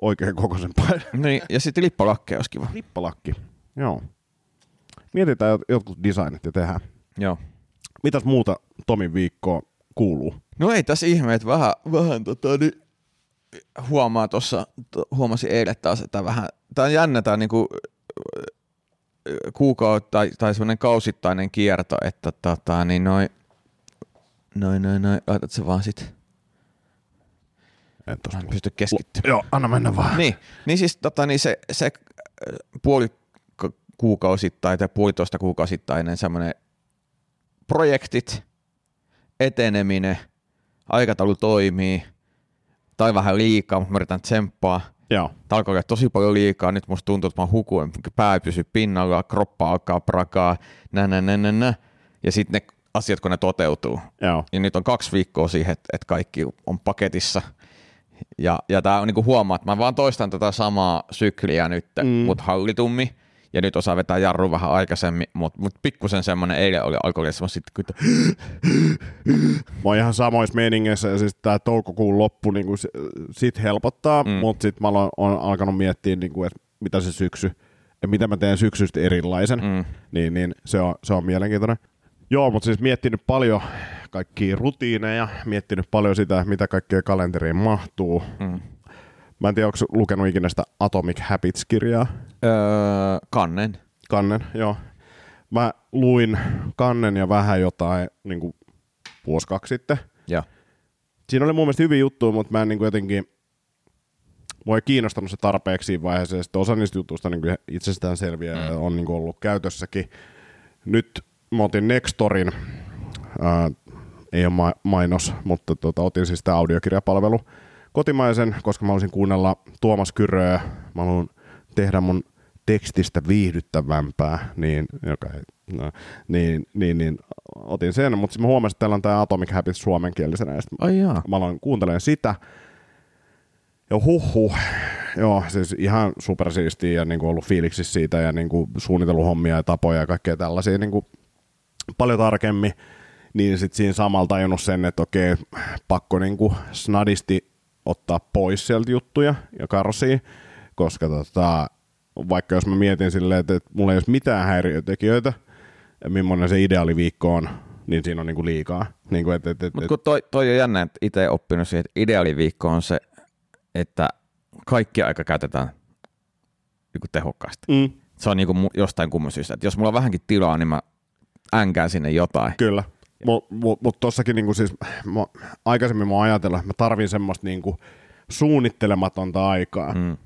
Oikein kokoisen paidan. Niin, ja sitten lippalakkeja olisi kiva. Lippalakki. Joo. Mietitään jot- jotkut designit ja tehdään. Joo. Mitäs muuta Tomin viikkoon kuuluu? No ei tässä ihme, että vähän, vähän tota, niin huomaa tuossa, huomasin eilen taas, että vähän, tää on jännä tää niinku kuukautta tai, tai semmoinen kausittainen kierto, että tota, niin noin, noin, noin, noin, laitat se vaan sit, En mä tosta. en pysty keskittymään. Joo, anna mennä vaan. Niin, niin siis tota, niin se, se äh, puoli ku- kuukausittain tai puolitoista kuukausittainen semmoinen projektit, eteneminen, aikataulu toimii, tai vähän liikaa, mutta mä yritän tsemppaa. Joo. Tää alkoi tosi paljon liikaa, nyt musta tuntuu, että mä hukuin, pää ei pysy pinnalla, kroppa alkaa prakaa, nä, nä, nä, nä, nä. ja sitten ne asiat, kun ne toteutuu. Joo. Ja nyt on kaksi viikkoa siihen, että, että kaikki on paketissa. Ja, ja tämä on niinku huomaa, että mä vaan toistan tätä samaa sykliä nyt, mm. mutta hallitummin. Ja nyt osaa vetää jarru vähän aikaisemmin, mutta mut pikkusen semmoinen eilen oli alkoi sitten, kun Mä oon ihan samoissa meiningeissä ja siis tää toukokuun loppu niin se, sit helpottaa, Mm. mutta sit mä oon, oon alkanut miettiä, niin kuin, että mitä se syksy, ja mitä mä teen syksystä erilaisen, Mm. niin, niin se, on, se on mielenkiintoinen. Joo, mutta siis miettinyt paljon kaikkia rutiineja, miettinyt paljon sitä, mitä kaikkea kalenteriin mahtuu. Mm. Mä en tiedä, onko lukenut ikinä sitä Atomic Habits-kirjaa? öö, kannen. Kannen, joo. Mä luin kannen ja vähän jotain niin kuin vuosi kaksi sitten. Joo. Siinä oli mun mielestä hyviä juttuja, mutta mä en niin kuin jotenkin, ei kiinnostanut se tarpeeksi siinä vaiheessa. Ja sitten osa niistä jutuista niin kuin itsestään selviä mm. ja on niin kuin ollut käytössäkin. Nyt mä otin Nextorin, ää, ei ole ma- mainos, mutta tota, otin siis tämä audiokirjapalvelu kotimaisen, koska mä haluaisin kuunnella Tuomas Kyröä. Mä haluan tehdä mun tekstistä viihdyttävämpää, niin, joka ei, no, niin, niin, niin otin sen, mutta sitten mä huomasin, että täällä on tämä Atomic Habits suomenkielisenä, ja Ai jaa. mä aloin kuuntelemaan sitä. Ja huhhuh, joo, siis ihan supersiistiä ja niin kuin ollut fiiliksissä siitä ja niin kuin suunniteluhommia ja tapoja ja kaikkea tällaisia niin kuin paljon tarkemmin. Niin sitten siinä samalla tajunnut sen, että okei, pakko niin kuin snadisti ottaa pois sieltä juttuja ja karsia, koska tota, vaikka jos mä mietin silleen, että, että mulla ei olisi mitään häiriötekijöitä, millainen se ideaaliviikko on, niin siinä on niinku liikaa. Niinku, et, et, et, Mutta kun toi, toi on jännä, että itse oppinut siihen, että ideaaliviikko on se, että kaikki aika käytetään niinku tehokkaasti. mm, Se on niinku jostain kumman syystä. Että jos mulla on vähänkin tilaa, niin mä änkään sinne jotain. Kyllä. Mutta mut, mut tossakin niinku siis, mä, aikaisemmin mä oon ajatellut, että mä tarvin semmoista niinku suunnittelematonta aikaa. Mm.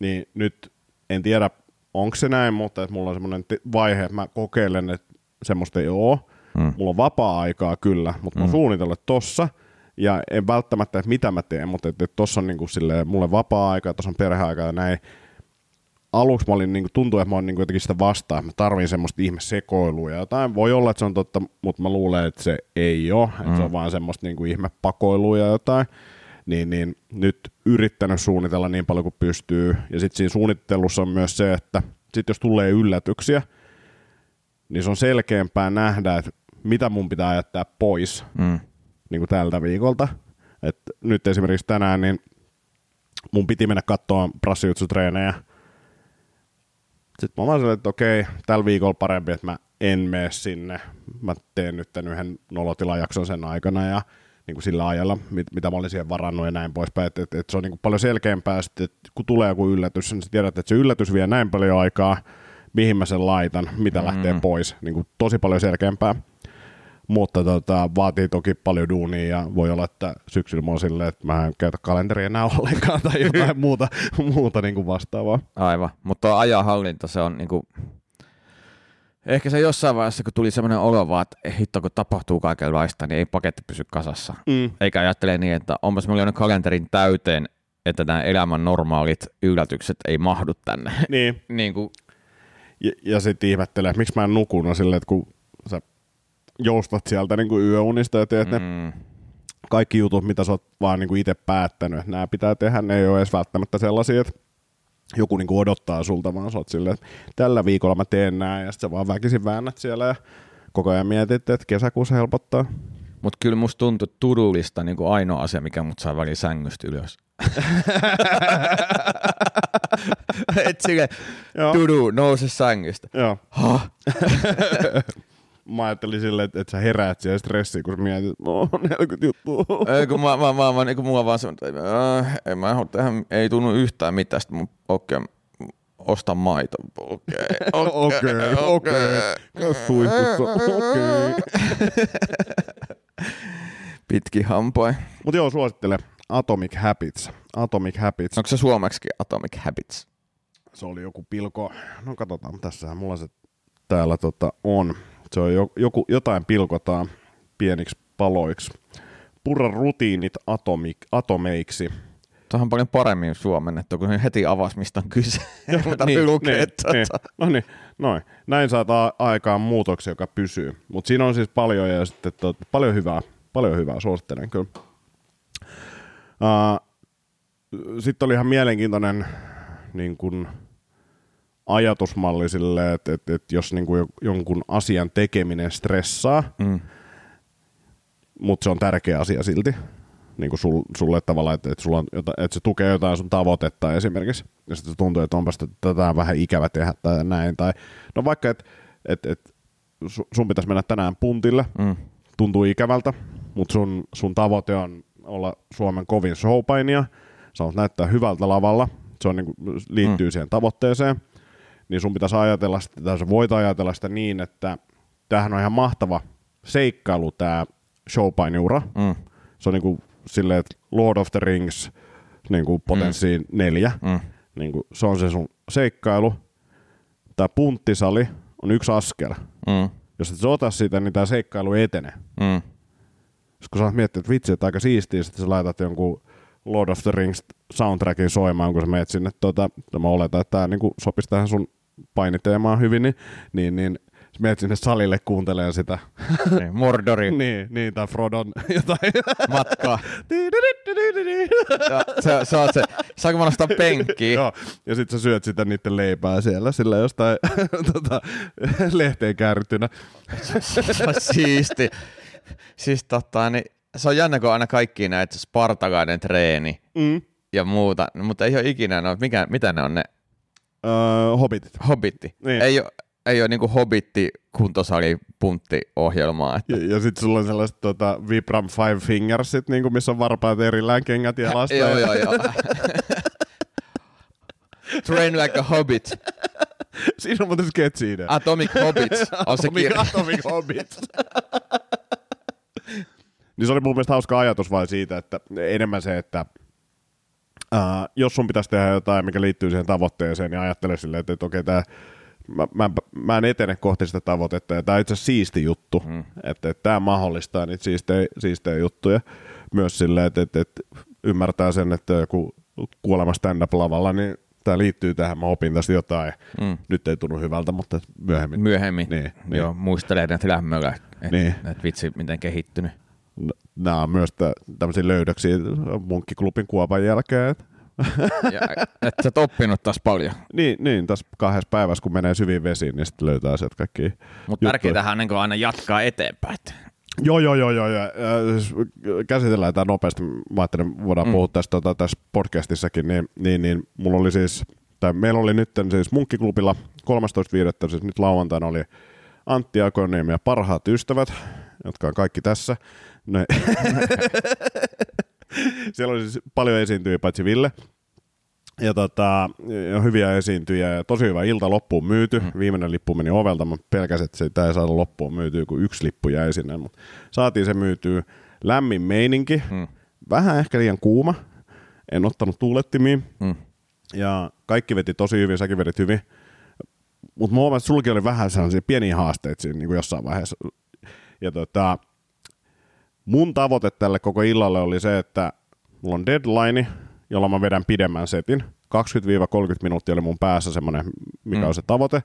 Niin nyt en tiedä, onko se näin, mutta että mulla on semmoinen vaihe, että mä kokeilen, että semmoista ei ole. Mm. Mulla on vapaa-aikaa kyllä, mutta mä oon suunnitellut tossa. Ja en välttämättä, että mitä mä teen, mutta että, että tossa on niinku silleen, mulle vapaa-aikaa, tossa on perheaika ja näin. Aluksi mä olin, niinku, tuntuu, että mä oon niinku jotenkin sitä vastaan, että mä tarvin semmoista ihmesekoilua ja jotain. Voi olla, että se on totta, mutta mä luulen, että se ei ole. Että Mm. se on vaan semmoista niinku ihmepakoilua ja jotain. Niin, niin nyt yrittänyt suunnitella niin paljon kuin pystyy. Ja sitten siinä suunnittelussa on myös se, että sit jos tulee yllätyksiä, niin se on selkeämpää nähdä, että mitä mun pitää jättää pois Mm. niin kuin tältä viikolta. Et nyt esimerkiksi tänään niin mun piti mennä katsoa brassijutsutreenejä. Sitten mä vaan että okei, tällä viikolla parempi, että mä en mene sinne. Mä teen nyt tämän yhden nolotilajakson sen aikana ja niin kuin sillä ajalla, mit, mitä mä olin siihen varannut ja näin poispäin. Että et, et se on niin kuin paljon selkeämpää, että kun tulee joku yllätys, niin sä tiedät, että se yllätys vie näin paljon aikaa, mihin mä sen laitan, mitä mm. lähtee pois. Niin kuin tosi paljon selkeämpää mutta tota, vaatii toki paljon duunia ja voi olla, että syksyllä mä oon silleen, että mä en käytä kalenteria enää ollenkaan tai jotain muuta, muuta niin kuin vastaavaa. Aivan, mutta ajanhallinta, se on niinku, ehkä se jossain vaiheessa, kun tuli semmoinen olo vaan, että hitto, kun tapahtuu kaikenlaista, niin ei paketti pysy kasassa. Mm. Eikä ajattele niin, että onpas lyönyt kalenterin täyteen, että nämä elämän normaalit yllätykset ei mahdu tänne. Niin, niin kuin, ja, ja sitten ihmettelee, että miksi mä en nuku, no silleen, että kun joustat sieltä niin kuin yöunista ja teet mm. ne kaikki jutut, mitä sä oot vaan niin kuin itse päättänyt, että nämä pitää tehdä, ne ei ole edes välttämättä sellaisia, että joku niin kuin odottaa sulta, vaan sä oot silleen, että tällä viikolla mä teen näin, ja sitten sä vaan väkisin väännät siellä ja koko ajan mietit, että kesäkuussa helpottaa. mutta kyllä musta tuntuu tudulista niin kuin ainoa asia, mikä mut saa väliin sängystä ylös. Et sille, tudu, nouse sängystä. Joo. Mä ajattelin silleen, että, että sä heräät siellä stressiin, kun sä mietit, että no 40 juttua. Ei, kun mä, mä, mä, mä, niin kun mulla vaan se, että äh, ei, mä tehdä, ei tunnu yhtään mitään, sitten mun, okei, okay, osta maito, okei, Okei, okei. Suihkussa, okei. Pitki hampain. Mutta joo, suosittele Atomic Habits. Atomic Habits. Onko se suomeksi Atomic Habits? Se oli joku pilko. No katsotaan, tässähän mulla se täällä tota on. Se on jo, joku, jotain pilkotaan pieniksi paloiksi. Purra rutiinit atomic, atomeiksi. Tuohon on paljon paremmin suomennettu, kun heti avasi, mistä on kyse. Niin, lukee, niin, tota. niin. No niin, noin. Näin saat aikaan muutoksia, joka pysyy. Mutta siinä on siis paljon ja sitten tot, paljon hyvää. Paljon hyvää, suosittelen kyllä. Uh, sitten oli ihan mielenkiintoinen niin kun, ajatusmalli sille, että, että, että jos niin kun, jonkun asian tekeminen stressaa, Mm. mutta se on tärkeä asia silti. Niin kuin sul, sulle tavallaan, että, että, sulla on jota, että se tukee jotain sun tavoitetta esimerkiksi. Ja sitten tuntuu, että onpas t- tätä on vähän ikävä tehdä tai näin. Tai, no vaikka, että et, et, su- sun pitäisi mennä tänään puntille, Mm. tuntuu ikävältä, mutta sun, sun tavoite on olla Suomen kovin showpainia. Sä haluat näyttää hyvältä lavalla. Se on, niin kuin, liittyy mm. siihen tavoitteeseen. Niin sun pitäisi ajatella sitä, tai sä voit ajatella sitä niin, että tämähän on ihan mahtava seikkailu tämä showpainiura. Mm. Se on niinku silleen, että Lord of the Rings niinku potenssiin mm. neljä. Mm. Niinku, se on se sun seikkailu. Tämä punttisali on yksi askel. Mm. Jos et sä ota sitä, niin tämä seikkailu ei etene. Mm. Sitten kun sä oot miettinyt, että vitsi, että aika siistiä, sitten sä laitat jonkun Lord of the Rings soundtrackin soimaan, kun sä meet sinne, tuota, mä oletan, että tämä niinku sopisi tähän sun painiteemaan hyvin, niin, niin, niin sä meet sinne salille kuuntelemaan sitä. Niin, Mordori niin, niin, tai Frodon jotain. matkaa. Ja se, se on se. Saanko mä nostaa penkkiä? Joo, ja sit sä syöt sitä niiden leipää siellä sillä jostain tota, lehteen on siisti. Siis tota, niin, se on jännä, kun aina kaikki näitä spartalainen treeni Mm. ja muuta, mutta ei ole ikinä, no, mikä, mitä ne on ne Öö, hobbitit. hobbitti. Niin. Ei ole, ei ole niinku hobitti kuntosali puntti ohjelmaa. Että, Ja, ja sitten sulla on sellaiset tota, Vibram Five Fingersit, niin missä on varpaat erillään kengät ja lasta. joo, joo, joo. Train like a hobbit. Siinä on muuten sketsi-idea. Atomic Hobbits on se Atomic, kirja. Atomic Hobbits. niin se oli mun mielestä hauska ajatus vain siitä, että enemmän se, että uh, jos sun pitäisi tehdä jotain, mikä liittyy siihen tavoitteeseen, niin ajattele silleen, että, että okei, tää, mä, mä, mä en etene kohti sitä tavoitetta, ja tämä on itse asiassa siisti juttu, mm. että, että tämä mahdollistaa niitä siistejä, siistejä juttuja myös silleen, että, että, että ymmärtää sen, että joku kuolema stand-up-lavalla, niin tämä liittyy tähän, mä opin tästä jotain, mm. nyt ei tunnu hyvältä, mutta myöhemmin. Myöhemmin. Niin, niin. Joo, muistelee näitä lämmöllä, että Niin. et vitsi, miten kehittynyt. Nämä on myös tä- tämmöisiä löydöksiä munkkiklubin kuopan jälkeen. Et- Ja, että sä oppinut taas paljon. Niin, niin, tässä kahdessa päivässä, kun menee syviin vesiin, niin sitten löytää sieltä kaikki Mutta tärkeintähän on niin aina jatkaa eteenpäin. Joo, joo, joo, joo. Ja, äh, siis käsitellään tämä nopeasti. Mä ajattelin, voidaan mm. puhua tästä tota, tässä podcastissakin. Niin, niin, niin mulla oli siis, tai meillä oli nyt siis Munkkiklubilla 13.5. siis nyt lauantaina oli Antti Akoniemi ja parhaat ystävät, jotka on kaikki tässä. Ne. Siellä oli siis paljon esiintyjiä, paitsi Ville. Ja tota, ja hyviä esiintyjiä ja tosi hyvä ilta loppuun myyty. Mm. Viimeinen lippu meni ovelta, mä pelkäsin, että sitä ei saada loppuun myytyä, kun yksi lippu jäi sinne. Mutta saatiin se myytyä. Lämmin meininki, mm. vähän ehkä liian kuuma. En ottanut tuulettimia. Mm. Ja kaikki veti tosi hyvin, säkin vedit hyvin. Mutta mä huomasin, että sulki oli vähän sellaisia pieniä haasteita siinä niin kuin jossain vaiheessa. Ja tota, mun tavoite tälle koko illalle oli se, että mulla on deadline, jolla mä vedän pidemmän setin. 20-30 minuuttia oli mun päässä semmoinen, mikä mm. on se tavoite.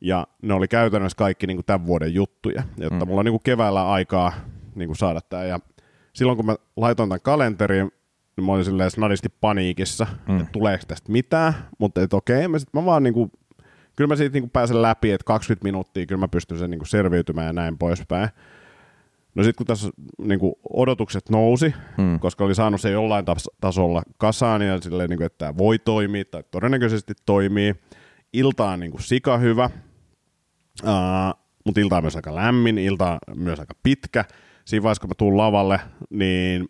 Ja ne oli käytännössä kaikki niin kuin tämän vuoden juttuja, jotta mm. mulla on niin kuin keväällä aikaa niin kuin saada tämä. Ja silloin kun mä laitoin tämän kalenteriin, niin mä olin silleen snadisti paniikissa, mm. että tuleeko tästä mitään, mutta okei, mä, sit mä vaan niin kuin, kyllä mä siitä niin kuin pääsen läpi, että 20 minuuttia, kyllä mä pystyn sen niin kuin selviytymään ja näin poispäin. No sitten kun tässä niin kuin odotukset nousi, hmm. koska oli saanut se jollain tas- tasolla kasaan ja silleen, niin kuin, että tämä voi toimia tai todennäköisesti toimii. Ilta on niin kuin sika hyvä, uh, mutta ilta on myös aika lämmin, ilta on myös aika pitkä. Siinä vaiheessa, kun mä tuun lavalle, niin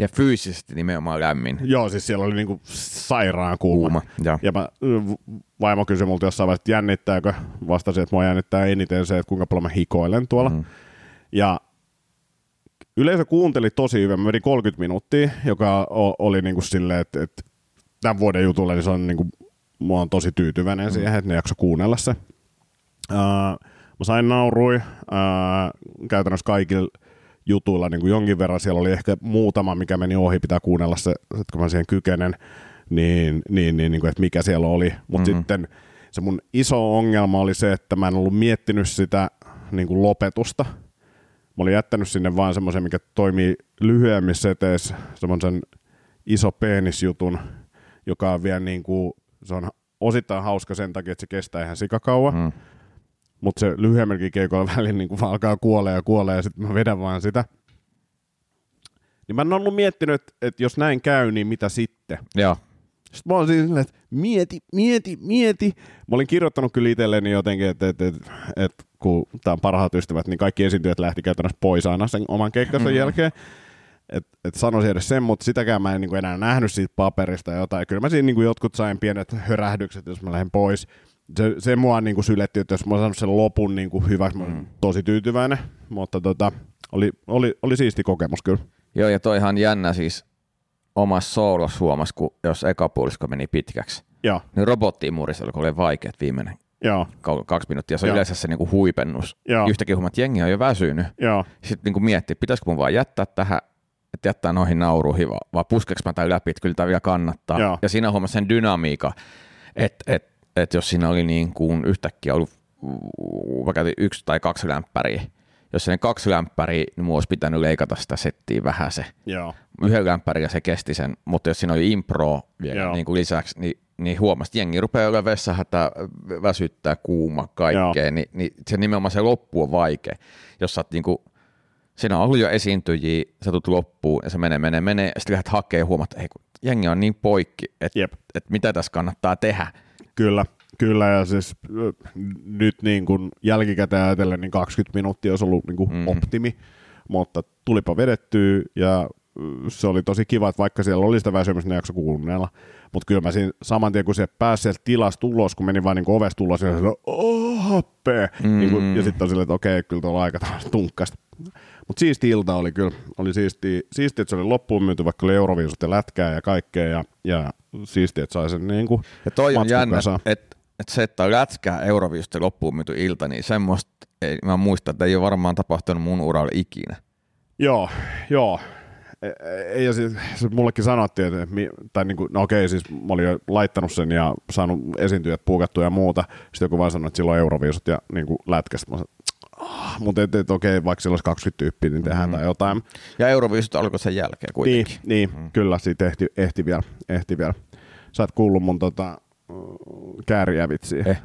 Ja fyysisesti nimenomaan lämmin. joo, siis siellä oli niinku sairaan kuuma. Kuuma, joo. Ja mä, vaimo kysyi multa jossain vaiheessa, että jännittääkö. Vastasin, että mua jännittää eniten se, että kuinka paljon mä hikoilen tuolla. Mm. Ja yleisö kuunteli tosi hyvin. Mä vedin 30 minuuttia, joka oli niinku silleen, että, että tämän vuoden jutulle niin se on niinku, mä oon tosi tyytyväinen mm. siihen, että ne jakso kuunnella se. Uh, mä sain naurui uh, käytännössä kaikilla jutuilla niin kuin jonkin verran. Siellä oli ehkä muutama, mikä meni ohi, pitää kuunnella se, että kun mä siihen kykenen, niin, niin, niin, niin kuin, että mikä siellä oli. Mutta mm-hmm. sitten se mun iso ongelma oli se, että mä en ollut miettinyt sitä niin kuin lopetusta. Mä olin jättänyt sinne vaan semmoisen, mikä toimii lyhyemmissä seteissä, semmoisen iso penisjutun, joka on vielä niin kuin, se on osittain hauska sen takia, että se kestää ihan sikakauan. Mm. Mutta se lyhyemmälläkin keikolla välillä niin kuin vaan alkaa kuolee ja kuolee ja sitten mä vedän vaan sitä. Niin mä en ollut miettinyt, että, jos näin käy, niin mitä sitten? Joo. Sitten mä olin siinä silleen, että mieti, mieti, mieti. Mä olin kirjoittanut kyllä itselleni jotenkin, että, että, että, että kun tämä on parhaat ystävät, niin kaikki esiintyjät lähti käytännössä pois aina sen oman keikkansa mm-hmm. jälkeen. Että et sanoisin edes sen, mutta sitäkään mä en niin kuin enää nähnyt siitä paperista jotain. Kyllä mä siinä niin kuin jotkut sain pienet hörähdykset, jos mä lähden pois. Se, se mua niin kuin syletti, että jos mä oon saanut sen lopun niin kuin hyväksi, mä olen tosi tyytyväinen. Mutta tota, oli, oli, oli siisti kokemus kyllä. Joo, ja toihan jännä siis omassa soolos huomasi, kun jos eka puolisko meni pitkäksi. Joo, Niin robottiimurissa oli, kun oli vaikeat viimeinen joo, kaksi minuuttia. Se on Joo. yleensä se niinku huipennus. Joo. Yhtäkkiä huomaat, että jengi on jo väsynyt. joo, Sitten niinku miettii, että pitäisikö mun vaan jättää tähän, että jättää noihin nauruihin, vai, vai puskeks mä tämän läpi, että kyllä tämä vielä kannattaa. Joo. Ja siinä huomasi sen dynamiikan, että et, et jos siinä oli niin kuin yhtäkkiä ollut mä käytin yksi tai kaksi lämpäriä, jos sen kaksi lämpäriä, niin mun olisi pitänyt leikata sitä settiä vähän se. joo, Yhden lämpärillä se kesti sen, mutta jos siinä oli impro vielä Joo. niin kuin lisäksi, niin, niin huomasi, että jengi rupeaa olemaan vessahätä, väsyttää, kuuma, kaikkea, niin, niin se nimenomaan se loppu on vaikea. Jos sä oot niin kuin, Siinä on ollut jo esiintyjiä, sä tulet loppuun ja se menee, menee, menee, ja sitten lähdet hakemaan huomata, että jengi on niin poikki, että Jep. et mitä tässä kannattaa tehdä. Kyllä, kyllä ja siis nyt niin kuin jälkikäteen ajatellen, niin 20 minuuttia olisi ollut niin kuin Mhm. optimi, mutta tulipa vedettyä ja se oli tosi kiva, että vaikka siellä oli sitä väsymystä, ne jakso kuunnella, mutta kyllä mä siinä saman tien, kun se pääsi sieltä tilasta ulos, kun menin vaan niin ovesta ulos, ja se oli, oh, happea. Mm. Niin kuin, ja sitten on silleen, että okei, kyllä tuolla aika tunkkasta. Mutta siisti ilta oli kyllä, oli siisti, siisti, että se oli loppuun myyty, vaikka oli Euroviisut ja lätkää ja kaikkea, ja, ja siisti, että sai sen niin kuin Ja toi on jännä, että et se, että on lätkää Euroviisusta loppuun myyty ilta, niin semmoista, ei, mä muistan, että ei ole varmaan tapahtunut mun uralla ikinä. Joo, joo. E- e- Ja siis, se mullekin sanottiin, että tai niin kuin, no okei, siis mä olin jo laittanut sen ja saanut esiintyjät puukattua ja muuta. Sitten joku vaan sanoi, että silloin euroviisut ja niin kuin lätkästä. Mä sanoin, ah, mutta et, et, okei, vaikka siellä olisi 20 tyyppiä, niin tehdään mm. tai jotain. Ja Euroviisut alkoi sen jälkeen Niin, kuitenkin. niin mm. kyllä, siitä ehti, ehti, vielä, ehti vielä. Sä et kuullut mun tota, mm, kääriävitsiä. Eh.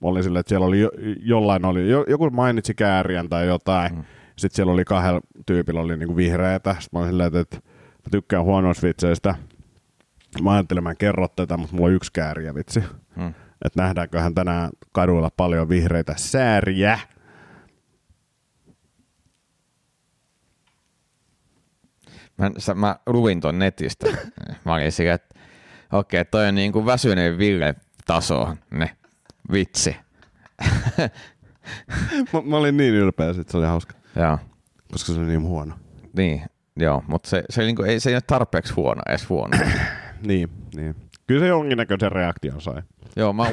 Mä olin silleen, että siellä oli jo, jollain oli, jo, joku mainitsi kääriän tai jotain. Mm. Sitten siellä oli kahdella tyypillä oli niinku vihreätä. Sitten mä olin silleen, että, että mä tykkään huonoista vitseistä. Mä ajattelin, mä en kerro tätä, mutta mulla on yksi kääriä vitsi. Mm. Että nähdäänköhän tänään kaduilla paljon vihreitä sääriä. Mä, sä, mä luin ton netistä. Mä olin sillä, että okei, okay, toi on niin kuin väsyneen Ville taso, ne vitsi. mä, mä, olin niin ylpeä, että se oli hauska, Joo, koska se oli niin huono. niin, joo, mutta se, se, niin kuin, ei, se ei ole tarpeeksi huono, edes huono. Niin, niin. Kyllä se jonkinnäköisen reaktion sai. joo, mä,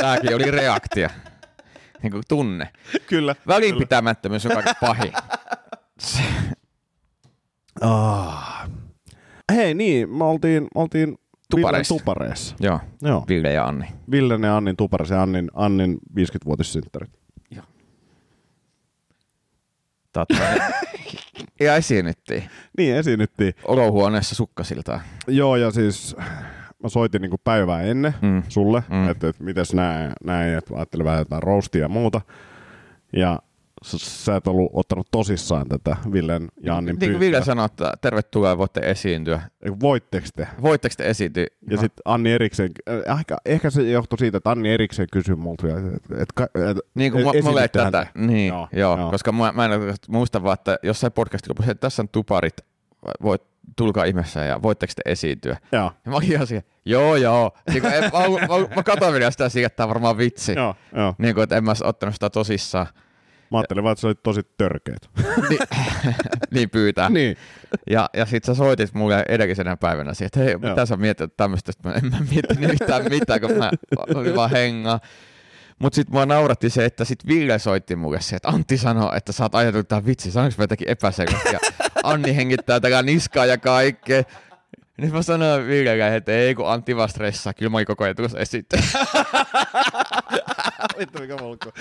tääkin oli reaktio. Niin kuin tunne. Kyllä. Välinpitämättömyys on kaikki pahin. Ah. Hei niin, me oltiin, me oltiin Tupareissa. Villen tupareissa. joo, Joo. Ville ja Anni. Villen ja Annin tupareissa ja Annin, Annin 50-vuotissynttärit. Totta. ja esiinnyttiin. Niin, esiinnyttiin. Olohuoneessa sukkasiltaan. Joo, ja siis mä soitin niinku päivää ennen Mm. sulle, Mm. että et, mites näin, näin, että ajattelin vähän jotain roastia ja muuta. Ja sä et ollut ottanut tosissaan tätä Villen ja Annin Niin kuin Ville sanoi, että tervetuloa, voitte esiintyä. Voitteko te? Voitteko te esiintyä? Ja sitten Anni erikseen, äh, ehkä, ehkä se johtui siitä, että Anni erikseen kysyi multa, että et, et, Niin kuin et, mulle tätä, niin, joo, Joo, joo, koska mä, mä en muista vaan, että jossain podcastin lopussa, että tässä on tuparit, voit, tulkaa ihmeessä ja voitteko te esiintyä. Joo, Ja mä olin ihan siihen, joo joo, niin kuin, en, mä, mä, mä katsoin vielä sitä siihen, että tämä on varmaan vitsi. joo, joo. Niin kuin, että en mä ottanut sitä tosissaan. Mä ajattelin vaan, että se oli tosi törkeet. niin, niin pyytää. niin. Ja, ja sit sä soitit mulle edellisenä päivänä siihen, että hei, Joo. mitä sä mietit tämmöistä, että mä en mä miettinyt yhtään mitään, kun mä olin vaan hengaa. Mut sit mua nauratti se, että sit Ville soitti mulle se, että Antti sanoi, että sä oot ajatellut tää vitsi, sanoinko mä jotakin epäselvästi, ja Anni hengittää tätä niskaa ja kaikkea. Niin mä sanoin Villelle, että ei kun Antti vaan stressaa, kyllä mä olin koko ajan tuossa esittää. Vittu mikä mulkku.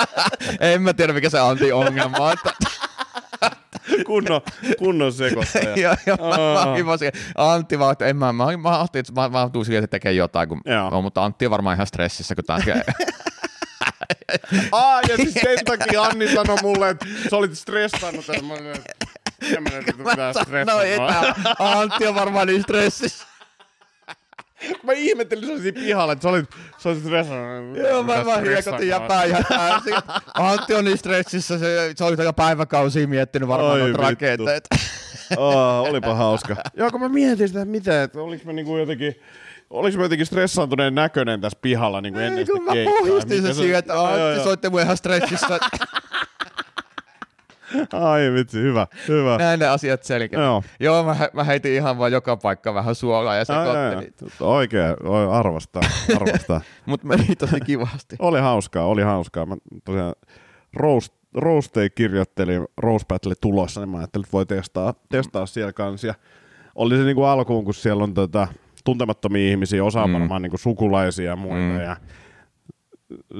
en mä tiedä mikä se Antti ongelma on, että Kunnon, kunnon sekoittaja. ja, ja mä, mä, Antti vaan, että en mä, mä, mä, ajattelin, että mä, mä tuun että tekee jotain, kun, Joo. no, mutta Antti on varmaan ihan stressissä, kun tää Aa, ja siis sen takia Anni sanoi mulle, että sä olit stressannut. Ja mä olin, että en mä nyt mitään No ei, Antti on varmaan niin stressissä. Mä ihmettelin, että sä olisit pihalla, että sä olit, sä olit stressannut. Joo, mä, mä hiekotin ja pää ja pää. Antti on niin stressissä, se, se oli tällä päiväkausia miettinyt varmaan Oi noita rakenteita. Oh, olipa hauska. Joo, kun mä mietin sitä, että mitä, että oliks mä niinku jotenkin, oliks mä jotenkin stressaantuneen näköinen tässä pihalla niinku ennen Ei, sitä kun mä keikkaa. pohjustin se siihen, että Joo, joo, Antti joo. soitti mun ihan stressissä. Ai vitsi, hyvä, hyvä. Näin ne asiat selkeä. Joo. Joo, mä, mä heitin ihan vaan joka paikka vähän suolaa ja se kotteli. Oikein, oi, arvostaa, arvostaa. Mut meni tosi kivasti. oli hauskaa, oli hauskaa. Mä tosiaan roast, roastei kirjoittelin Roast Battle tulossa, niin mä ajattelin, että voi testaa, testaa siellä kanssa. Ja oli se niinku alkuun, kun siellä on tota, tuntemattomia ihmisiä, osa on Mm. varmaan niinku sukulaisia ja muita. Mm. Ja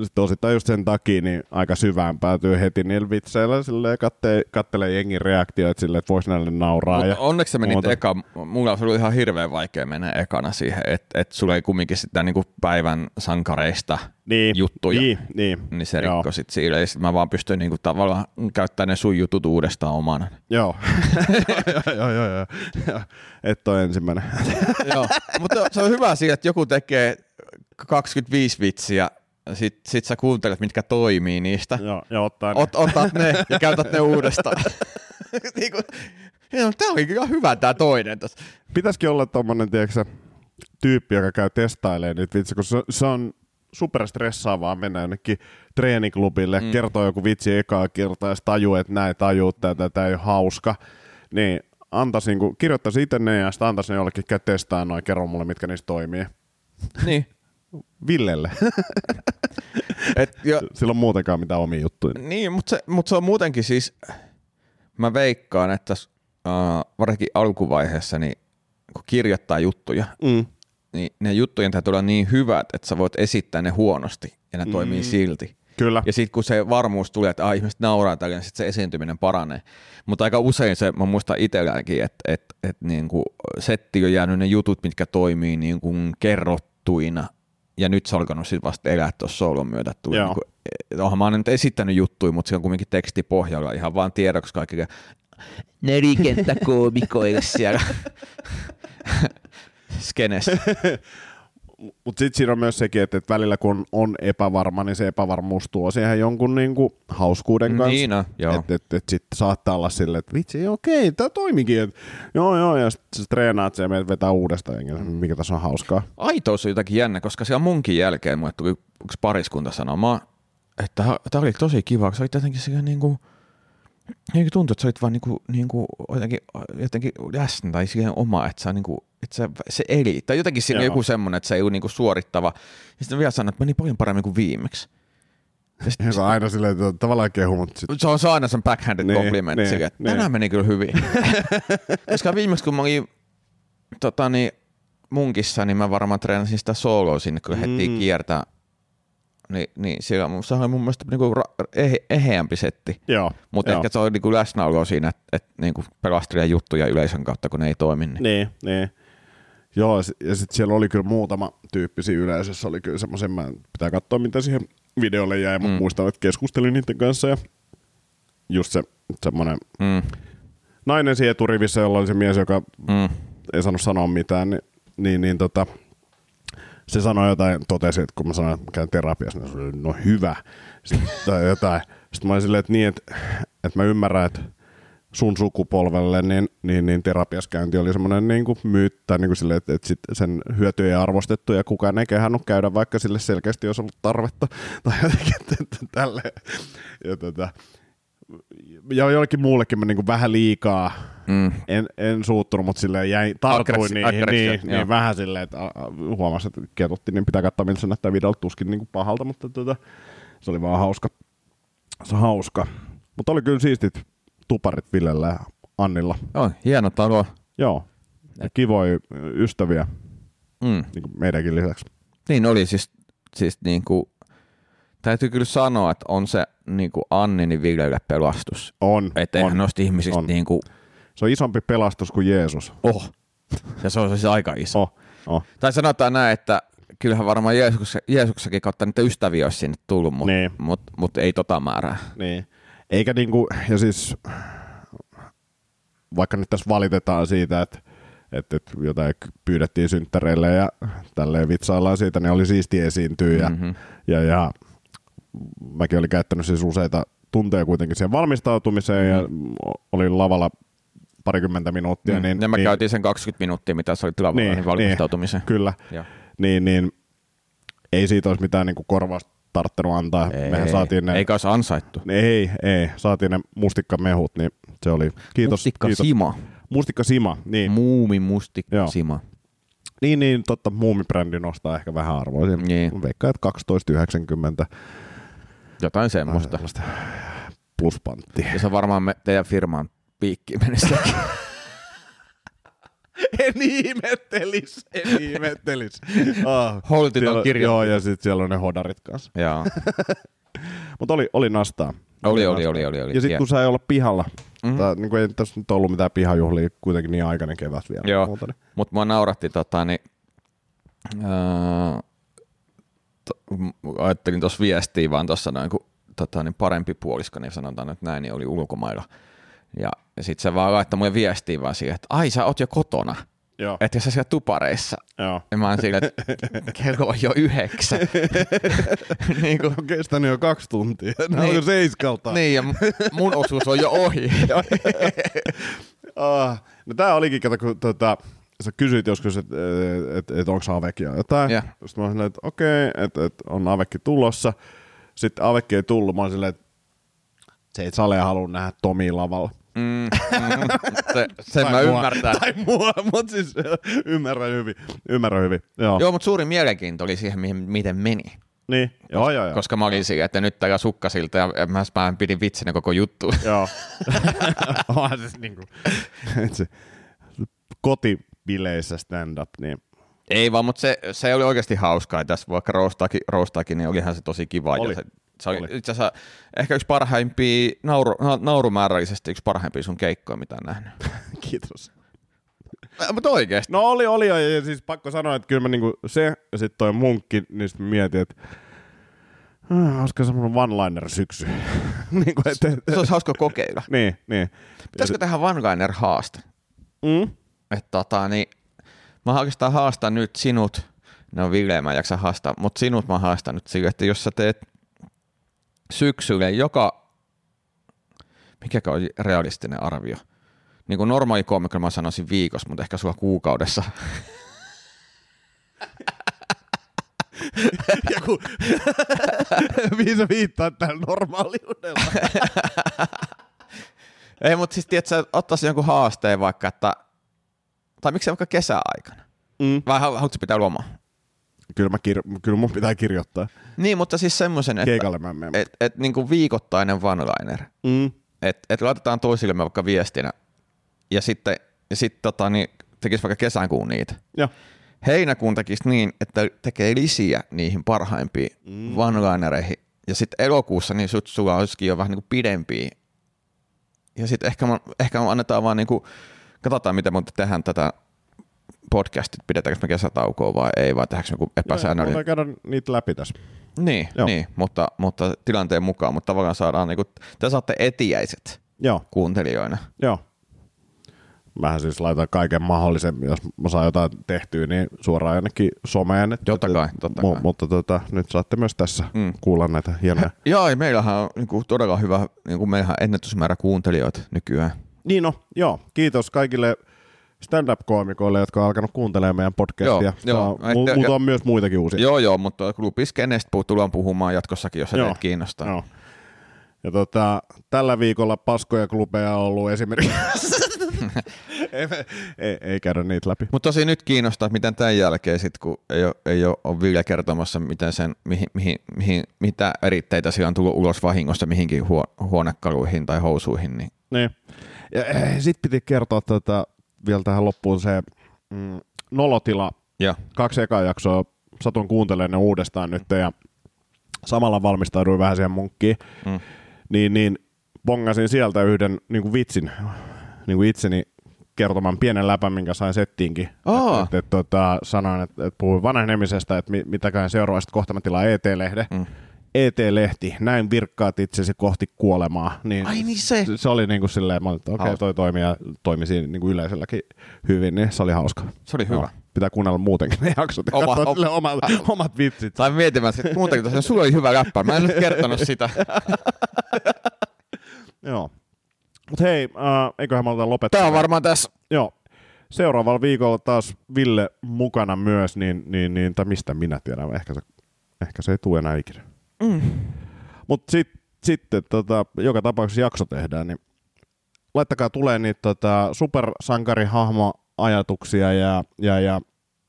sit osittain just sen takia niin aika syvään päätyy heti niillä vitseillä silleen katte, kattelee jengin reaktioita silleen, että voisi näille nauraa. Ja onneksi sä menit muuta. eka, mulla olisi ollut ihan hirveän vaikea mennä ekana siihen, että et sulla ei kumminkin sitä niinku päivän sankareista niin, juttuja. Niin, niin. niin se Joo. rikkoi sit siinä. Ja sit mä vaan pystyin niinku tavallaan käyttämään ne sun jutut uudestaan omana. Joo. joo, joo, joo, joo, joo. Et ole ensimmäinen. Joo, mutta se on hyvä siinä, että joku tekee 25 vitsiä, sit, sit sä kuuntelet, mitkä toimii niistä. joo, ja ottaa ne. Ot, otat ne ja käytät ne uudestaan. niinku, joo, tää oli kyllä hyvä tää toinen tässä. Pitäisikin olla tommonen, tiedätkö tyyppi, joka käy testailemaan niitä vitsi, kun se, se on super stressaavaa mennä jonnekin treeniklubille, mm. kertoo joku vitsi ekaa kertaa ja tajuu, että näin tajuu, että tämä ei ole hauska, niin antaisi, niin kirjoittaisi itse ne ja sitten antaisi ne jollekin käy testaa noin, kerro mulle, mitkä niistä toimii. Niin. Villelle. Et, jo, Sillä on muutenkaan mitään omia juttuja. niin, mutta se, mut se on muutenkin siis, mä veikkaan, että uh, varsinkin alkuvaiheessa, niin kun kirjoittaa juttuja, Mm. niin ne juttujen täytyy olla niin hyvät, että sä voit esittää ne huonosti ja ne mm. toimii silti. Kyllä. Ja sitten kun se varmuus tulee, että ah, ihmiset nauraa tällä, niin sitten se esiintyminen paranee. Mutta aika usein se, mä muistan itselläänkin, että et, et niinku setti on jäänyt ne jutut, mitkä toimii niinku kerrottuina, ja nyt se on alkanut sitten vasta elää tuossa soolon myötä. Tuli Joo. niinku, et onhan mä nyt esittänyt juttuja, mutta se on kuitenkin teksti pohjalla ihan vaan tiedoksi kaikille nelikenttäkoomikoille siellä skenessä. Mutta sitten siinä on myös sekin, että, että välillä kun on epävarma, niin se epävarmuus tuo siihen jonkun niinku hauskuuden kanssa. Niin on, joo. Että et, et sitten saattaa olla silleen, että vitsi, okei, tämä toimikin. Et, joo, joo, ja sitten treenaat sen ja menet vetää uudestaan, mikä tässä on hauskaa. aitous on jotakin jännä, koska siellä munkin jälkeen mulle tuli yksi pariskunta sanomaan, että tämä oli tosi kiva, kun sä olit jotenkin siellä niinku, niin tuntui, että sä olit vaan niinku, niinku jotenkin, jotenkin läsnä tai siihen oma, että sä niinku, että se, se eli, tai jotenkin siinä Joo. joku semmoinen, että se ei ole niinku suorittava. Ja sitten vielä sanoin, että meni paljon paremmin kuin viimeksi. Se on aina silleen, että tavallaan kehu, mutta sit, se on se aina sen backhanded Niin, compliment, niin, että niin. tänään meni kyllä hyvin. Koska viimeksi kun mä olin tota, niin, munkissa, niin mä varmaan treenasin sitä soloa sinne, kun heti Mm. kiertää. Niin, niin siellä mun- se oli mun mielestä niinku ra- ehe, eheämpi setti. joo. Mutta ehkä se oli niinku läsnäolo siinä, että et, niinku pelasteli juttuja yleisön kautta, kun ne ei toimi. Niin. Niin, niin. Joo, ja sit- ja sitten siellä oli kyllä muutama tyyppi siinä yleisössä, oli kyllä semmoisen, mä pitää katsoa mitä siihen videolle jäi, mutta Mm. muistan, että keskustelin niiden kanssa ja just se semmoinen Mm, nainen siinä eturivissä, jolla oli se mies, joka mm, ei saanut sanoa mitään, niin, niin, niin tota, se sanoi jotain, totesi, että kun mä sanoin, että mä käyn terapiassa, niin oli, no hyvä. Sitten, tai jotain. Sitten mä olin silleen, että niin, että, että mä ymmärrän, että sun sukupolvelle, niin, niin, niin terapiassa käynti oli semmoinen niin kuin myyt, tai niin kuin silleen, että, että sit sen hyötyä ei arvostettu ja kukaan ei kehannut käydä, vaikka sille selkeästi olisi ollut tarvetta. Tai jotenkin, tälleen. Ja, tota, ja jollekin muullekin mä niin kuin vähän liikaa mm. en, en suuttunut, mutta silleen jäi, tartuin niihin, aggressio, niin, joo. niin vähän silleen, että huomasin, että ketutti, niin pitää katsoa, miltä se näyttää videolta tuskin niin kuin pahalta, mutta tota, se oli vaan hauska. Se on hauska. Mutta oli kyllä siistit tuparit Villellä ja Annilla. Joo, hieno talo. Joo. Ja kivoja ystäviä Mm. niin kuin meidänkin lisäksi. Niin oli siis, siis niinku, täytyy kyllä sanoa, että on se niinku Annini Villelle pelastus. On, Että eihän on. noista ihmisistä on. niinku, Se on isompi pelastus kuin Jeesus. oh. Ja se on siis aika iso. Oh, oh. Tai sanotaan näin, että kyllähän varmaan Jeesus, Jeesuksenkin kautta niitä ystäviä olisi sinne tullut, mutta Niin. mut, mut ei tota määrää. Niin. Eikä niinku, ja siis vaikka nyt tässä valitetaan siitä, että että että jotain pyydettiin synttäreille ja tälleen vitsaillaan siitä, niin oli siisti esiintyä ja, Mhm. ja, ja mäkin olin käyttänyt siis useita tunteja kuitenkin siihen valmistautumiseen ja olin lavalla parikymmentä minuuttia. Mm. Niin, ja mä niin, käytin sen 20 minuuttia, mitä se oli tilavalla niin, niin valmistautumiseen. Kyllä, Joo. niin, niin ei siitä olisi mitään niin korvausta tarttunut antaa. Mehän saatiin ne, Eikä olisi ansaittu. ei, ei, saatiin ne mustikkamehut, niin se oli, kiitos. Mustikka kiitos. Sima. Mustikka Sima, niin. Muumi mustikka Joo. Sima. Niin, niin, totta, muumibrändi nostaa ehkä vähän arvoa. Niin. Veikkaa, että 12,90 Jotain semmoista. sellaista pluspantti. Ja se on varmaan me, teidän firman piikkiin mennessä. en ihmettelis, en ihmettelis. Ah, Holtiton siellä- kirja. Joo, ja sitten siellä on ne hodarit kanssa. Joo. Mutta oli, oli nastaa. Oli, oli, oli, oli, oli. Ja sitten kun sai olla pihalla, Mhm. mm-hmm. tai, niin ei tässä nyt ollut mitään pihajuhlia, kuitenkin niin aikainen kevät vielä. Joo. Niin. Mutta mua nauratti tota, niin, m- ajattelin tuossa viestiä vaan tuossa noin, kun tota, niin parempi puolisko, niin sanotaan nyt näin, niin oli ulkomailla. Ja, ja sitten se vaan laittoi mulle viestiä vaan siihen, että ai sä oot jo kotona, Joo. että jos sä siellä tupareissa. Joo. Ja mä oon siinä, että kello on jo yhdeksän. niin, kuin, On kestänyt jo kaksi tuntia. Ne Niin. on jo seiskalta. niin, ja mun osuus on jo ohi. Ah, no tää olikin, kato, kun tota, sä kysyit joskus, että et, et, et onko Avekia jotain. Joo. Sitten mä olin silleen, että okei, että et on Avekki tulossa. Sitten Avekki ei tullut. Mä olin silleen, että se ei Sale halua nähdä Tomi lavalla. Mm, mm, se, sen Tai mä mua. ymmärtän. Tai mua, mutta siis ymmärrän hyvin. Ymmärrän hyvin. Joo. Joo, mutta suuri mielenkiinto oli siihen, mihin, miten meni. Niin. Joo, joo, joo. Koska mä olin siinä, että nyt täällä sukkasilta ja mä, mä pidin vitsinä koko juttu. Joo. Onhan se niinku, et se kotibileissä stand-up, niin Ei vaan, mutta se, se oli oikeasti hauskaa. Tässä vaikka roostaakin, roostaakin niin olihan se tosi kiva. Oli. Ja se, se oli, Oli. itse asiassa ehkä yksi parhaimpia, nauru, na- naurumäärällisesti yksi parhaimpia sun keikkoja, mitä on nähnyt. kiitos. Äh, mutta oikeasti. No oli, oli ja, siis pakko sanoa, että kyllä mä niinku se ja sitten toi munkki, niin sit mä mietin, että ah, olisiko semmoinen one-liner syksy. niin kuin, et, et, Se olisi hauska kokeilla. niin, niin. Pitäisikö tehdä one-liner haaste? Mm? Että tota, niin, mä oikeastaan haastan nyt sinut, no Ville mä en jaksa haastaa, mutta sinut mä haastan nyt sille, että jos sä teet syksylle joka, mikä on realistinen arvio? Niin kuin normaali koomikko mä sanoisin viikossa, mutta ehkä sulla kuukaudessa. Ja kun, mihin sä viittaat tällä normaaliudella? Ei, mutta siis tiedätkö, ottaisin jonkun haasteen vaikka, että, tai miksei vaikka kesäaikana. Mm. Vai halu- haluatko pitää lomaa? Kyllä, mä kir- kyllä mun pitää kirjoittaa Niin, mutta siis semmoisen, että keikalle mä menen. et, et, niin kuin viikoittainen one-liner. Mm. että et laitetaan toisillemme vaikka viestinä ja sitten ja sit, tota, niin, tekisi vaikka kesäkuun niitä. Joo. Heinäkuun tekisi niin, että tekee lisiä niihin parhaimpiin mm. one-linereihin. Ja sitten elokuussa niin sut, sulla olisikin jo vähän niin kuin pidempiä. Ja sitten ehkä, ehkä annetaan vaan niin kuin, katsotaan miten monta tehdään tätä podcastit, pidetäänkö me kesätaukoa vai ei, vai tehdäänkö me joku epäsäännöllinen. Voidaan käydä niitä läpi tässä. Niin, Joo. niin mutta, mutta, tilanteen mukaan, mutta tavallaan saadaan, niin kuin, te saatte etiäiset Joo, kuuntelijoina. joo. Mähän siis laitan kaiken mahdollisen, jos mä saan jotain tehtyä, niin suoraan jonnekin someen. Totta kai, totta kai. Mutta tota, nyt saatte myös tässä Mm. kuulla näitä hienoja. Joo, ja meillähän on niin kuin, todella hyvä, niin kuin meillähän ennätysmäärä kuuntelijoita nykyään. Niin no, joo. Kiitos kaikille stand-up-koomikoille, jotka on alkanut kuuntelemaan meidän podcastia. Joo, joo. Mu- on myös muitakin uusia. Joo, joo, mutta klubiskenestä tullaan puhumaan jatkossakin, jos se Joo, teitä kiinnostaa. Joo. Ja tota, tällä viikolla paskoja klubeja on ollut esimerkiksi. ei, ei, ei, käydä niitä läpi. Mutta tosi nyt kiinnostaa, että miten tämän jälkeen, sit, kun ei ole, ei ole, Ville kertomassa, miten sen, mihin, mihin, mihin, mitä eritteitä siellä on tullut ulos vahingossa mihinkin huo, huonekaluihin tai housuihin. Niin. Niin. Ja sitten piti kertoa tota, vielä tähän loppuun se mm, nolotila. Ja, Kaksi ekaa jaksoa satun kuuntelemaan ne uudestaan nyt ja samalla valmistauduin vähän siihen munkkiin. Mm. Niin, niin bongasin sieltä yhden niin kuin vitsin niin kuin itseni kertoman pienen läpän, minkä sain settiinkin. Aa. Et, et, et, tota, sanoin, että et puhuin vanhenemisesta, että mi, mitäkään seuraavasta kohta mä tilaan ET-lehden. Mm. ET-lehti, näin virkkaat itsesi kohti kuolemaa. Niin Ai niin se. se oli niin kuin silleen, mä olin, että okei, okay, toi toimii ja toimi siinä niin kuin yleisölläkin hyvin, niin se oli hauska. Se oli hyvä. Joo. Pitää kuunnella muutenkin ne jaksot ja Oma- sille omat, omat vitsit. Sain miettimään, että muutenkin tosiaan, sulla oli hyvä läppä. Mä en nyt kertonut sitä. Joo. Mut hei, äh, eiköhän me aloita lopettaa. Tämä on varmaan tässä. Joo. Seuraavalla viikolla taas Ville mukana myös, niin, niin, niin tai mistä minä tiedän, ehkä se, ehkä se ei tule enää ikinä. Mm. Mutta sit, sitten tota, joka tapauksessa jakso tehdään, niin laittakaa tulee niitä tota, supersankarihahmo-ajatuksia ja, ja, ja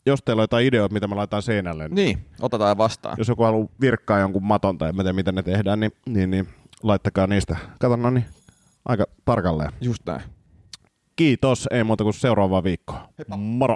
jos teillä on jotain ideoita, mitä mä laitan seinälle, niin Niin, otetaan vastaan. jos joku haluaa virkkaa jonkun maton tai en mä tiedä, miten ne tehdään, niin, niin, niin laittakaa niistä. Kato, no niin, aika tarkalleen. Just näin. Kiitos, ei muuta kuin seuraavaa viikkoa. Heippa. Moro!